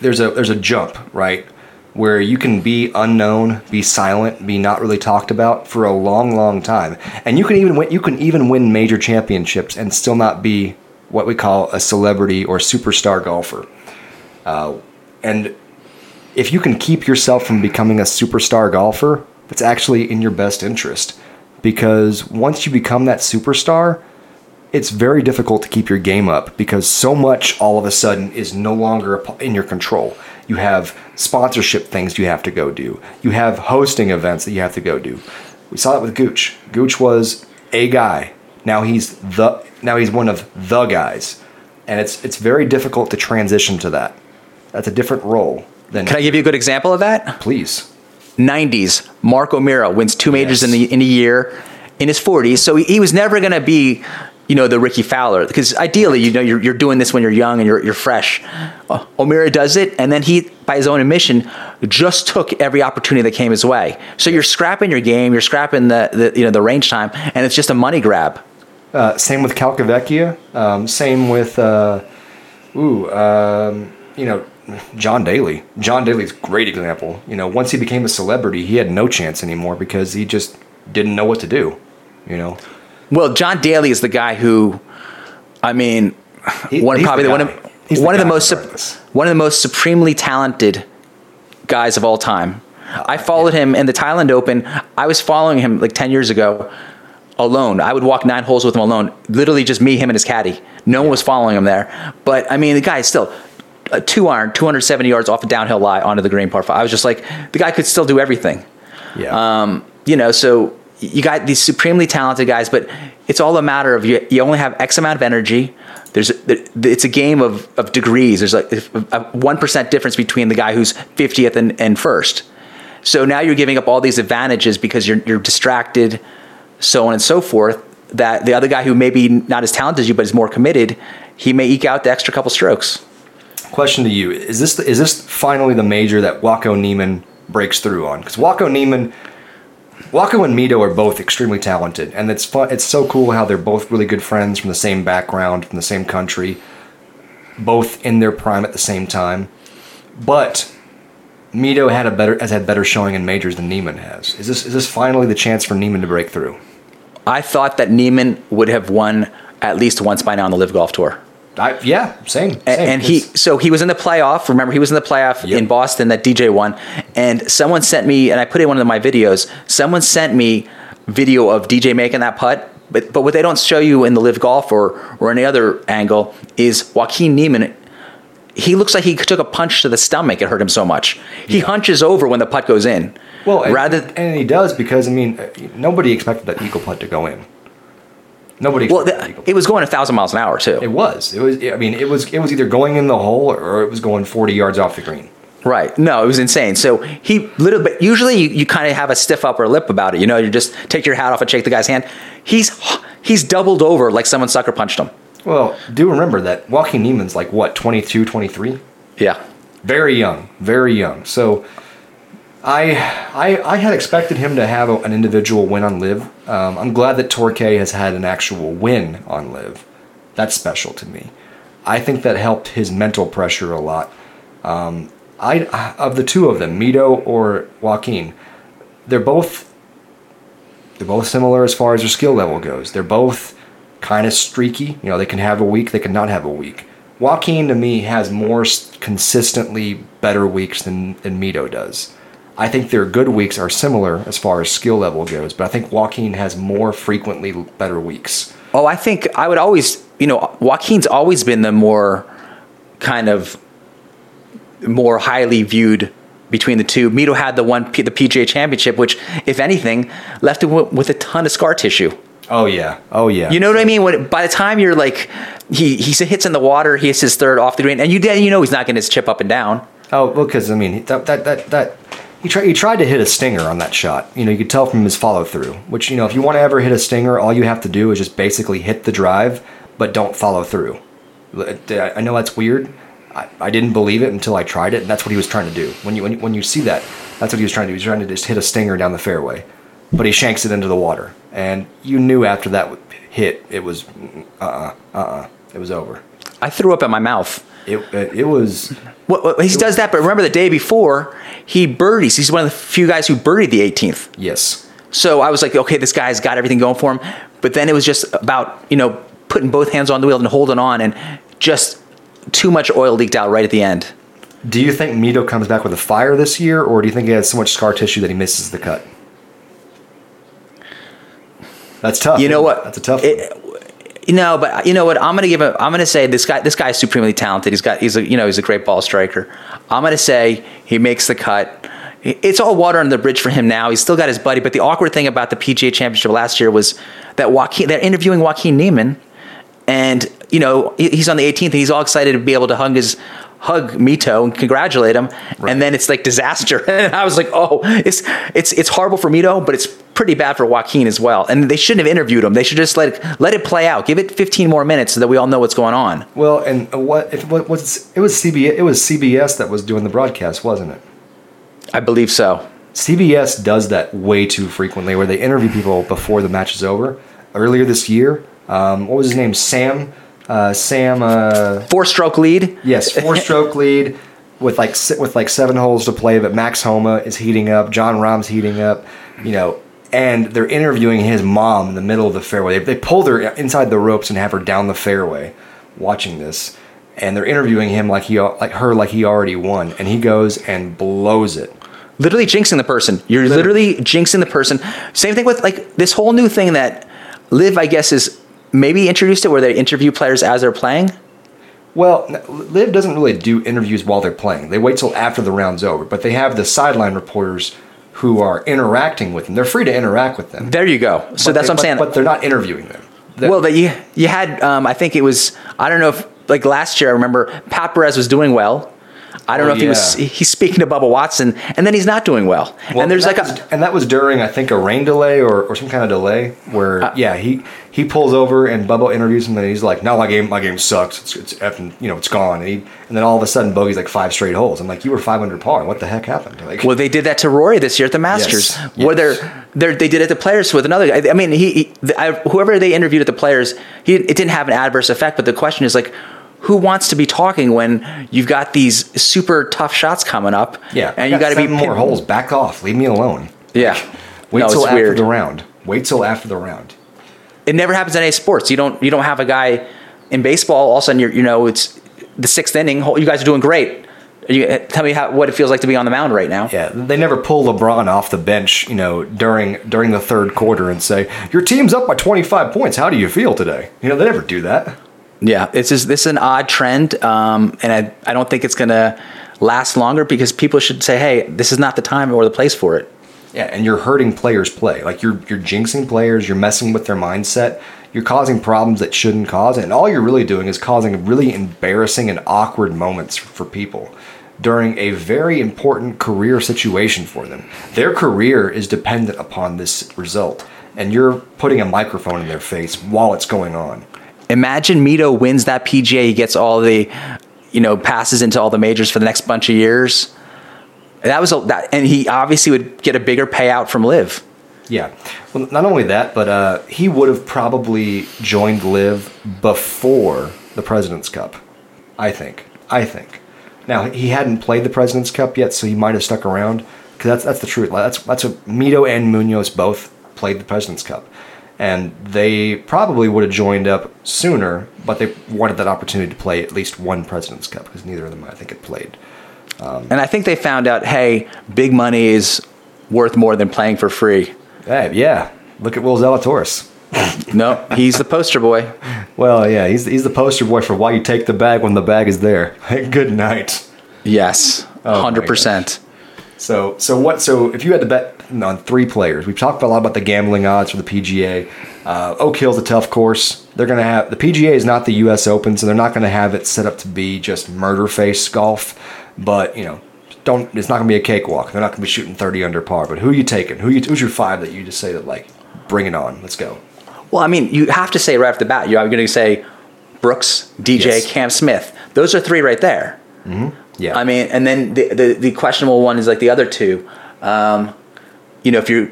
S1: there's a there's a jump, right? Where you can be unknown, be silent, be not really talked about for a long, long time. And you can even win, you can even win major championships and still not be what we call a celebrity or superstar golfer. Uh, and if you can keep yourself from becoming a superstar golfer, that's actually in your best interest. Because once you become that superstar, it's very difficult to keep your game up because so much all of a sudden is no longer in your control. You have sponsorship things you have to go do. You have hosting events that you have to go do. We saw it with Gooch. Gooch was a guy. Now he's the now he's one of the guys. And it's it's very difficult to transition to that. That's a different role than
S2: Can I give you a good example of that?
S1: please.
S2: 90s, Mark O'Meara wins two majors
S1: Yes.
S2: in the in a year in his 40s. So he, he was never going to be, you know, the Rickie Fowler because ideally, you know, you're, you're doing this when you're young and you're, you're fresh. Uh, O'Meara does it, and then he, by his own admission, just took every opportunity that came his way. So you're scrapping your game, you're scrapping the, the you know the range time, and it's just a money grab.
S1: Uh, same with Calcavecchia. Um, same with, uh, ooh, um, you know, John Daly. John Daly's a great example. You know, once he became a celebrity, he had no chance anymore because he just didn't know what to do. You know,
S2: Well, John Daly is the guy who, I mean,
S1: He-
S2: one probably
S1: the
S2: one of
S1: He's
S2: one of the most one of the most supremely talented guys of all time. I followed him in the Thailand Open. I was following him like ten years ago, alone. I would walk nine holes with him alone, literally just me, him, and his caddy. No one was following him there. But I mean, the guy is still a two iron, 270 yards off a downhill lie onto the green par five. I was just like, the guy could still do everything.
S1: yeah.
S2: Um, you know, so you got these supremely talented guys, but it's all a matter of you, you only have X amount of energy. There's it's a game of, of degrees. There's like a one percent difference between the guy who's 50th and, and first. So now you're giving up all these advantages because you're you're distracted, so on and so forth. That the other guy who maybe not as talented as you but is more committed, he may eke out the extra couple strokes.
S1: Question to you: Is this is this finally the major that Waco Niemann breaks through on? Because Waco Niemann, Waco and Mito are both extremely talented, and it's fun. It's so cool how they're both really good friends from the same background, from the same country, both in their prime at the same time. But Mito had a better has had better showing in majors than Niemann has. Is this is this finally the chance for Niemann to break through?
S2: I thought that Niemann would have won at least once by now on the LIV Golf Tour.
S1: I, yeah, same. same.
S2: A- and he so he was in the playoff remember he was in the playoff
S1: Yep.
S2: in boston that dj won and someone sent me and i put it in one of my videos someone sent me video of dj making that putt but, but what they don't show you in the LIV golf or, or any other angle is joaquin niemann he looks like he took a punch to the stomach it hurt him so much he hunches over when the putt goes in
S1: Well, and,
S2: rather
S1: and he does because I mean, uh, nobody expected that eagle putt to go in. Nobody.
S2: well the, it was going a thousand miles an hour too
S1: It was. It was. I mean, it was. It was either going in the hole or it was going 40 yards off the green.
S2: Right. No, it was insane. So he little bit. Usually, you, you kind of have a stiff upper lip about it. You know, you just take your hat off and shake the guy's hand. He's he's doubled over like someone sucker punched him.
S1: Well, do remember that Joaquin Niemann's like what 22, 23?
S2: Yeah.
S1: Very young. Very young. So. I, I I had expected him to have a, an individual win on LIV. Um, I'm glad that Torquay has had an actual win on LIV. That's special to me. I think that helped his mental pressure a lot. Um, I of the two of them, Mito or Joaquin, they're both they're both similar as far as their skill level goes. They're both kind of streaky. You know, they can have a week, they can not have a week. Joaquin to me has more consistently better weeks than, than Mito does. I think their good weeks are similar as far as skill level goes, but I think Joaquin has more frequently better weeks.
S2: Oh, I think I would always, you know, Joaquin's always been the more kind of more highly viewed between the two. Mito had the one the PGA Championship, which, if anything, left him with a ton of scar tissue.
S1: Oh yeah, oh yeah.
S2: You know what I mean? When by the time you're like, he he hits in the water, he hits his third off the green, and you then you know he's not getting his chip up and down.
S1: Oh, well, because I mean that that that that he tried he tried to hit a stinger on that shot. You know, you could tell from his follow through. Which you know, if you want to ever hit a stinger, all you have to do is just basically hit the drive, but don't follow through. I I know that's weird. I, I didn't believe it until I tried it, and that's what he was trying to do. When you when you, when you see that, that's what he was trying to do. He was trying to just hit a stinger down the fairway, but he shanks it into the water, and you knew after that hit, it was uh uh uh uh, it was over.
S2: I threw up at my mouth.
S1: It it, it was.
S2: Well, he does that, but remember the day before he birdies. He's one of the few guys who birdied the 18th.
S1: Yes.
S2: So I was like, okay, this guy's got everything going for him. But then it was just about you know putting both hands on the wheel and holding on, and just too much oil leaked out right at the end.
S1: Do you think Mito comes back with a fire this year, or do you think he has so much scar tissue that he misses the cut? That's tough.
S2: You know what?
S1: That's a tough.
S2: It- No, but you know what? I'm gonna give a. I'm gonna say this guy. This guy is supremely talented. He's got. He's a. You know, he's a great ball striker. I'm gonna say he makes the cut. It's all water under the bridge for him now. He's still got his buddy. But the awkward thing about the PGA Championship last year was that Joaquin. They're interviewing Joaquin Niemann, and you know he's on the 18th. and He's all excited to be able to hug his hug Mito and congratulate him. And then it's like disaster. [LAUGHS] And I was like, oh, it's it's it's horrible for Mito, but it's pretty bad for Joaquin as well. And they shouldn't have interviewed him. They should just let it, let it play out. Give it 15 more minutes so that we all know what's going on.
S1: Well, and what if what was it was CBS it was CBS that was doing the broadcast, wasn't it?
S2: I believe so.
S1: CBS does that way too frequently, where they interview people before the match is over. Earlier this year, um, what was his name? Sam. Uh, Sam. Uh,
S2: Four stroke lead.
S1: yes, four-stroke [LAUGHS] lead with like with like seven holes to play. But Max Homa is heating up. Jon Rahm's heating up. You know, and they're interviewing his mom in the middle of the fairway. They, they pulled her inside the ropes and have her down the fairway, watching this. And they're interviewing him like he like her like he already won, and he goes and blows it.
S2: literally jinxing the person. You're literally jinxing the person. Same thing with like this whole new thing that LIV, I guess, is maybe introduced it where they interview players as they're playing.
S1: Well, LIV doesn't really do interviews while they're playing. They wait till after the round's over, but they have the sideline reporters who are interacting with them. They're free to interact with them.
S2: There you go. So
S1: But
S2: that's
S1: they-
S2: what I'm
S1: but-
S2: saying.
S1: But they're not interviewing them. That-
S2: well, that you you had, um, I think it was, I don't know if like last year. I remember Pat Perez was doing well. I don't
S1: Oh,
S2: know if he was he's speaking to Bubba Watson, and then he's not doing well.
S1: Well,
S2: and there's
S1: that
S2: like
S1: was-
S2: a
S1: and that was during I think a rain delay or, or some kind of delay where
S2: Uh,
S1: yeah he he pulls over and Bubba interviews him and he's like no my game my game sucks it's it's effing, you know it's gone and he and then all of a sudden bogey's like five straight holes I'm like you were 500 par what the heck happened like
S2: Well, they did that to Rory this year at the Masters,
S1: Yes,
S2: where
S1: yes.
S2: they're, they're they did it to players with another. guy. I mean, he, he the, I, whoever they interviewed at the players, he it didn't have an adverse effect. But the question is like, who wants to be talking when you've got these super tough shots coming up?
S1: yeah
S2: and you got to be
S1: more
S2: pin-
S1: holes back off leave me alone
S2: Yeah,
S1: wait
S2: no,
S1: till after
S2: weird.
S1: the round wait till after the round
S2: It never happens in any sports. You don't you don't have a guy in baseball. All of a sudden, you're you know it's the sixth inning. You guys are doing great. You, uh, tell me how, what it feels like to be on the mound right now.
S1: Yeah, they never pull LeBron off the bench, you know, during during the third quarter and say, "Your team's up by 25 points. How do you feel today?" You know, they never do that.
S2: Yeah, it's just this is an odd trend, um, and I, I don't think it's gonna last longer because people should say, hey, this is not the time or the place for it.
S1: Yeah, and you're hurting players' play. Like you're you're jinxing players. You're messing with their mindset. You're causing problems that shouldn't cause, and all you're really doing is causing really embarrassing and awkward moments for people during a very important career situation for them. Their career is dependent upon this result, and you're putting a microphone in their face while it's going on.
S2: Imagine Mito wins that PGA, he gets all the, you know, passes into all the majors for the next bunch of years. That was a, that, and he obviously would get a bigger payout from LIV.
S1: Yeah. Well, not only that, but uh, he would have probably joined LIV before the President's Cup. I think. I think. Now he hadn't played the President's Cup yet, so he might have stuck around. Because that's that's the truth. That's that's what Mito and Munoz both played the President's Cup, and they probably would have joined up sooner, but they wanted that opportunity to play at least one President's Cup because neither of them, I think, had played.
S2: Um, and I think they found out, hey, big money is worth more than playing for free.
S1: Hey, yeah. Look at Will Zalatoris. [LAUGHS]
S2: No, he's the poster boy.
S1: Well, yeah, he's he's the poster boy for why you take the bag when the bag is there. [LAUGHS] Good night.
S2: Yes,
S1: Oh
S2: hundred percent.
S1: So so what? So if you had to bet on three players, we've talked a lot about the gambling odds for the PGA. Uh, Oak Hill's a tough course. They're gonna have the PGA is not the U.S. Open, so they're not gonna have it set up to be just murder face golf. But you know, don't. It's not gonna be a cakewalk. They're not gonna be shooting thirty under par. But who are you taking? Who you? Who's your five that you just say that like, bring it on? Let's go.
S2: Well, I mean, you have to say right off the bat, you're going to say Brooks, DJ,
S1: Yes.
S2: Cam Smith. Those are three right there.
S1: Yeah.
S2: I mean, and then the, the, the questionable one is like the other two. Um, you know, if you're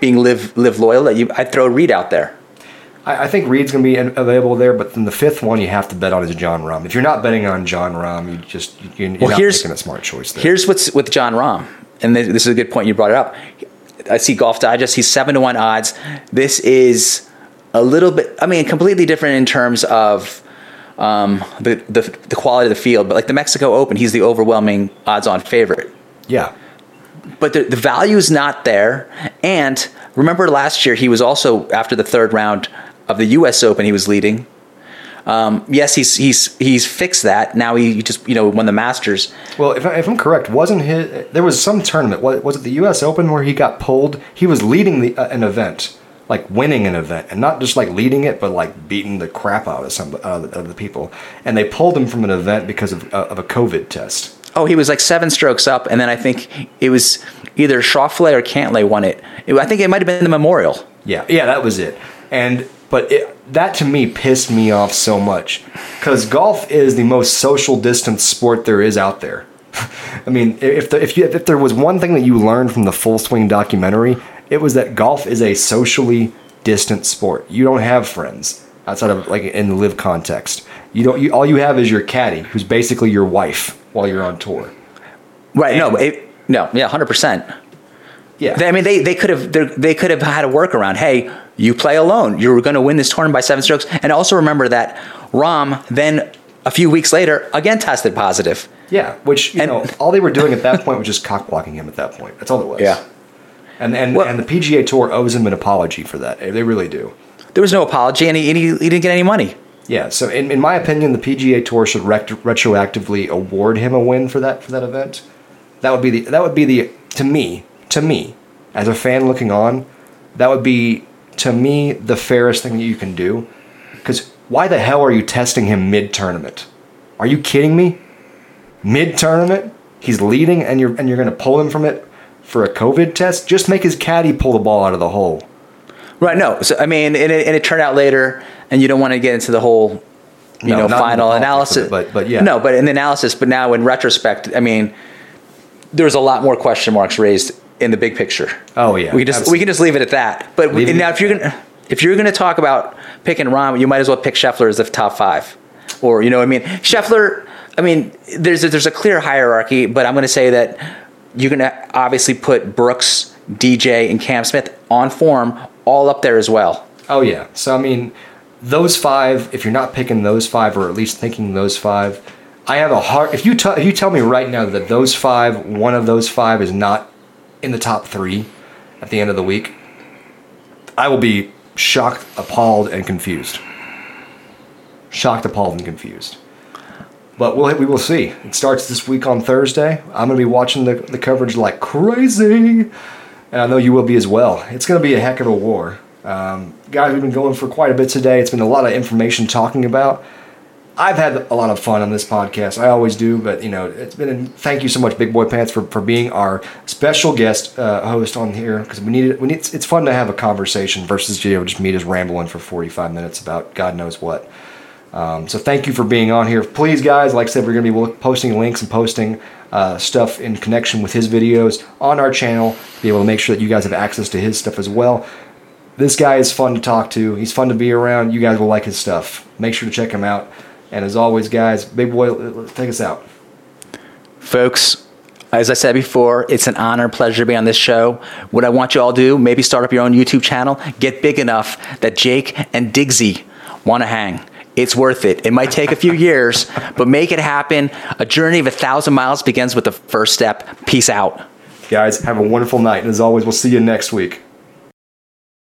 S2: being LIV LIV loyal, that you I'd throw Reed out there.
S1: I, I think Reed's going to be available there, but then the fifth one you have to bet on is Jon Rahm. If you're not betting on Jon Rahm, you just you're, you're
S2: Well,
S1: not
S2: here's-
S1: making a smart choice there.
S2: Here's what's with Jon Rahm, and this, this is a good point you brought it up. I see Golf Digest; he's seven to one odds. This is a little bit. I mean, completely different in terms of um, the, the the quality of the field. But like the Mexico Open, he's the overwhelming odds-on favorite.
S1: yeah,
S2: but the, the value is not there. And remember last year, he was also after the third round of the U.S. Open, he was leading. Um, yes, he's he's he's fixed that. Now he just you know won the Masters.
S1: Well, if, I, if I'm correct, wasn't his there was some tournament? Was, was it the U.S. Open where he got pulled? He was leading the uh, an event, like winning an event, and not just like leading it, but like beating the crap out of some uh, of the people. And they pulled him from an event because of uh, of a COVID test.
S2: Oh, he was like seven strokes up, and then I think it was either Schauffele or Cantlay won it. it I think it might have been the Memorial.
S1: Yeah, yeah, that was it. And but it, that to me pissed me off so much because golf is the most social distance sport there is out there. [LAUGHS] I mean, if the, if you if there was one thing that you learned from the Full Swing documentary, it was that golf is a socially distant sport. You don't have friends outside of like in the LIV context. You don't. You, all you have is your caddy, who's basically your wife while you're on tour.
S2: Right. no. It, no. Yeah. Hundred percent.
S1: Yeah.
S2: They, I mean, they, they could have they could have had a workaround. Hey, you play alone. You're going to win this tournament by seven strokes. And also remember that Rahm then a few weeks later again tested positive.
S1: Yeah, which you and, know all they were doing at that point was just cock blocking him at that point. That's all it was.
S2: Yeah.
S1: And and well, and the PGA Tour owes him an apology for that. They really do.
S2: There was no apology, and he, and he, he didn't get any money.
S1: Yeah, so in, in my opinion, the PGA Tour should rect- retroactively award him a win for that for that event. That would be the that would be the to me to me as a fan looking on, that would be to me the fairest thing that you can do. Because why the hell are you testing him mid tournament? Are you kidding me? Mid tournament, he's leading, and you're and you're going to pull him from it for a COVID test. Just make his caddy pull the ball out of the hole.
S2: Right. No. So I mean, and it, and it turned out later, and you don't want to get into the whole, you no, know, final analysis.
S1: It, but but yeah.
S2: No, but in the analysis. But now in retrospect, I mean, there's a lot more question marks raised in the big picture.
S1: Oh yeah,
S2: we can just absolutely. we can just leave it at that. But we, now, if you're gonna if you're gonna talk about picking Rahm, you might as well pick Scheffler as the top five, or you know, what I mean, Scheffler. I mean, there's a, there's a clear hierarchy, but I'm gonna say that you're gonna obviously put Brooks, DJ, and Cam Smith on form all up there as well.
S1: Oh yeah. So I mean, those five. If you're not picking those five, or at least thinking those five. I have a hard. If you, t- if you tell me right now that those five, one of those five is not in the top three at the end of the week, I will be shocked, appalled, and confused. Shocked, appalled, and confused. But we'll, we will see. It starts this week on Thursday. I'm going to be watching the, the coverage like crazy. And I know you will be as well. It's going to be a heck of a war. Um, guys, we've been going for quite a bit today. It's been a lot of information talking about. I've had a lot of fun on this podcast. I always do, but you know, it's been. A, Thank you so much, Big Boy Pants, for, for being our special guest uh, host on here because we need it. We need. It's, it's fun to have a conversation versus you know just me just rambling for forty five minutes about God knows what. Um, so thank you for being on here. Please, guys, like I said, we're going to be posting links and posting uh, stuff in connection with his videos on our channel. Be able to make sure that you guys have access to his stuff as well. This guy is fun to talk to. He's fun to be around. You guys will like his stuff. Make sure to check him out. And as always, guys, Big Boy, take us out.
S2: Folks, as I said before, it's an honor, and pleasure to be on this show. What I want you all to do, maybe start up your own YouTube channel, get big enough that Jake and Digsy want to hang. It's worth it. It might take a few years, but make it happen. A journey of a thousand miles begins with the first step. Peace out.
S1: Guys, have a wonderful night. And as always, we'll see you next week.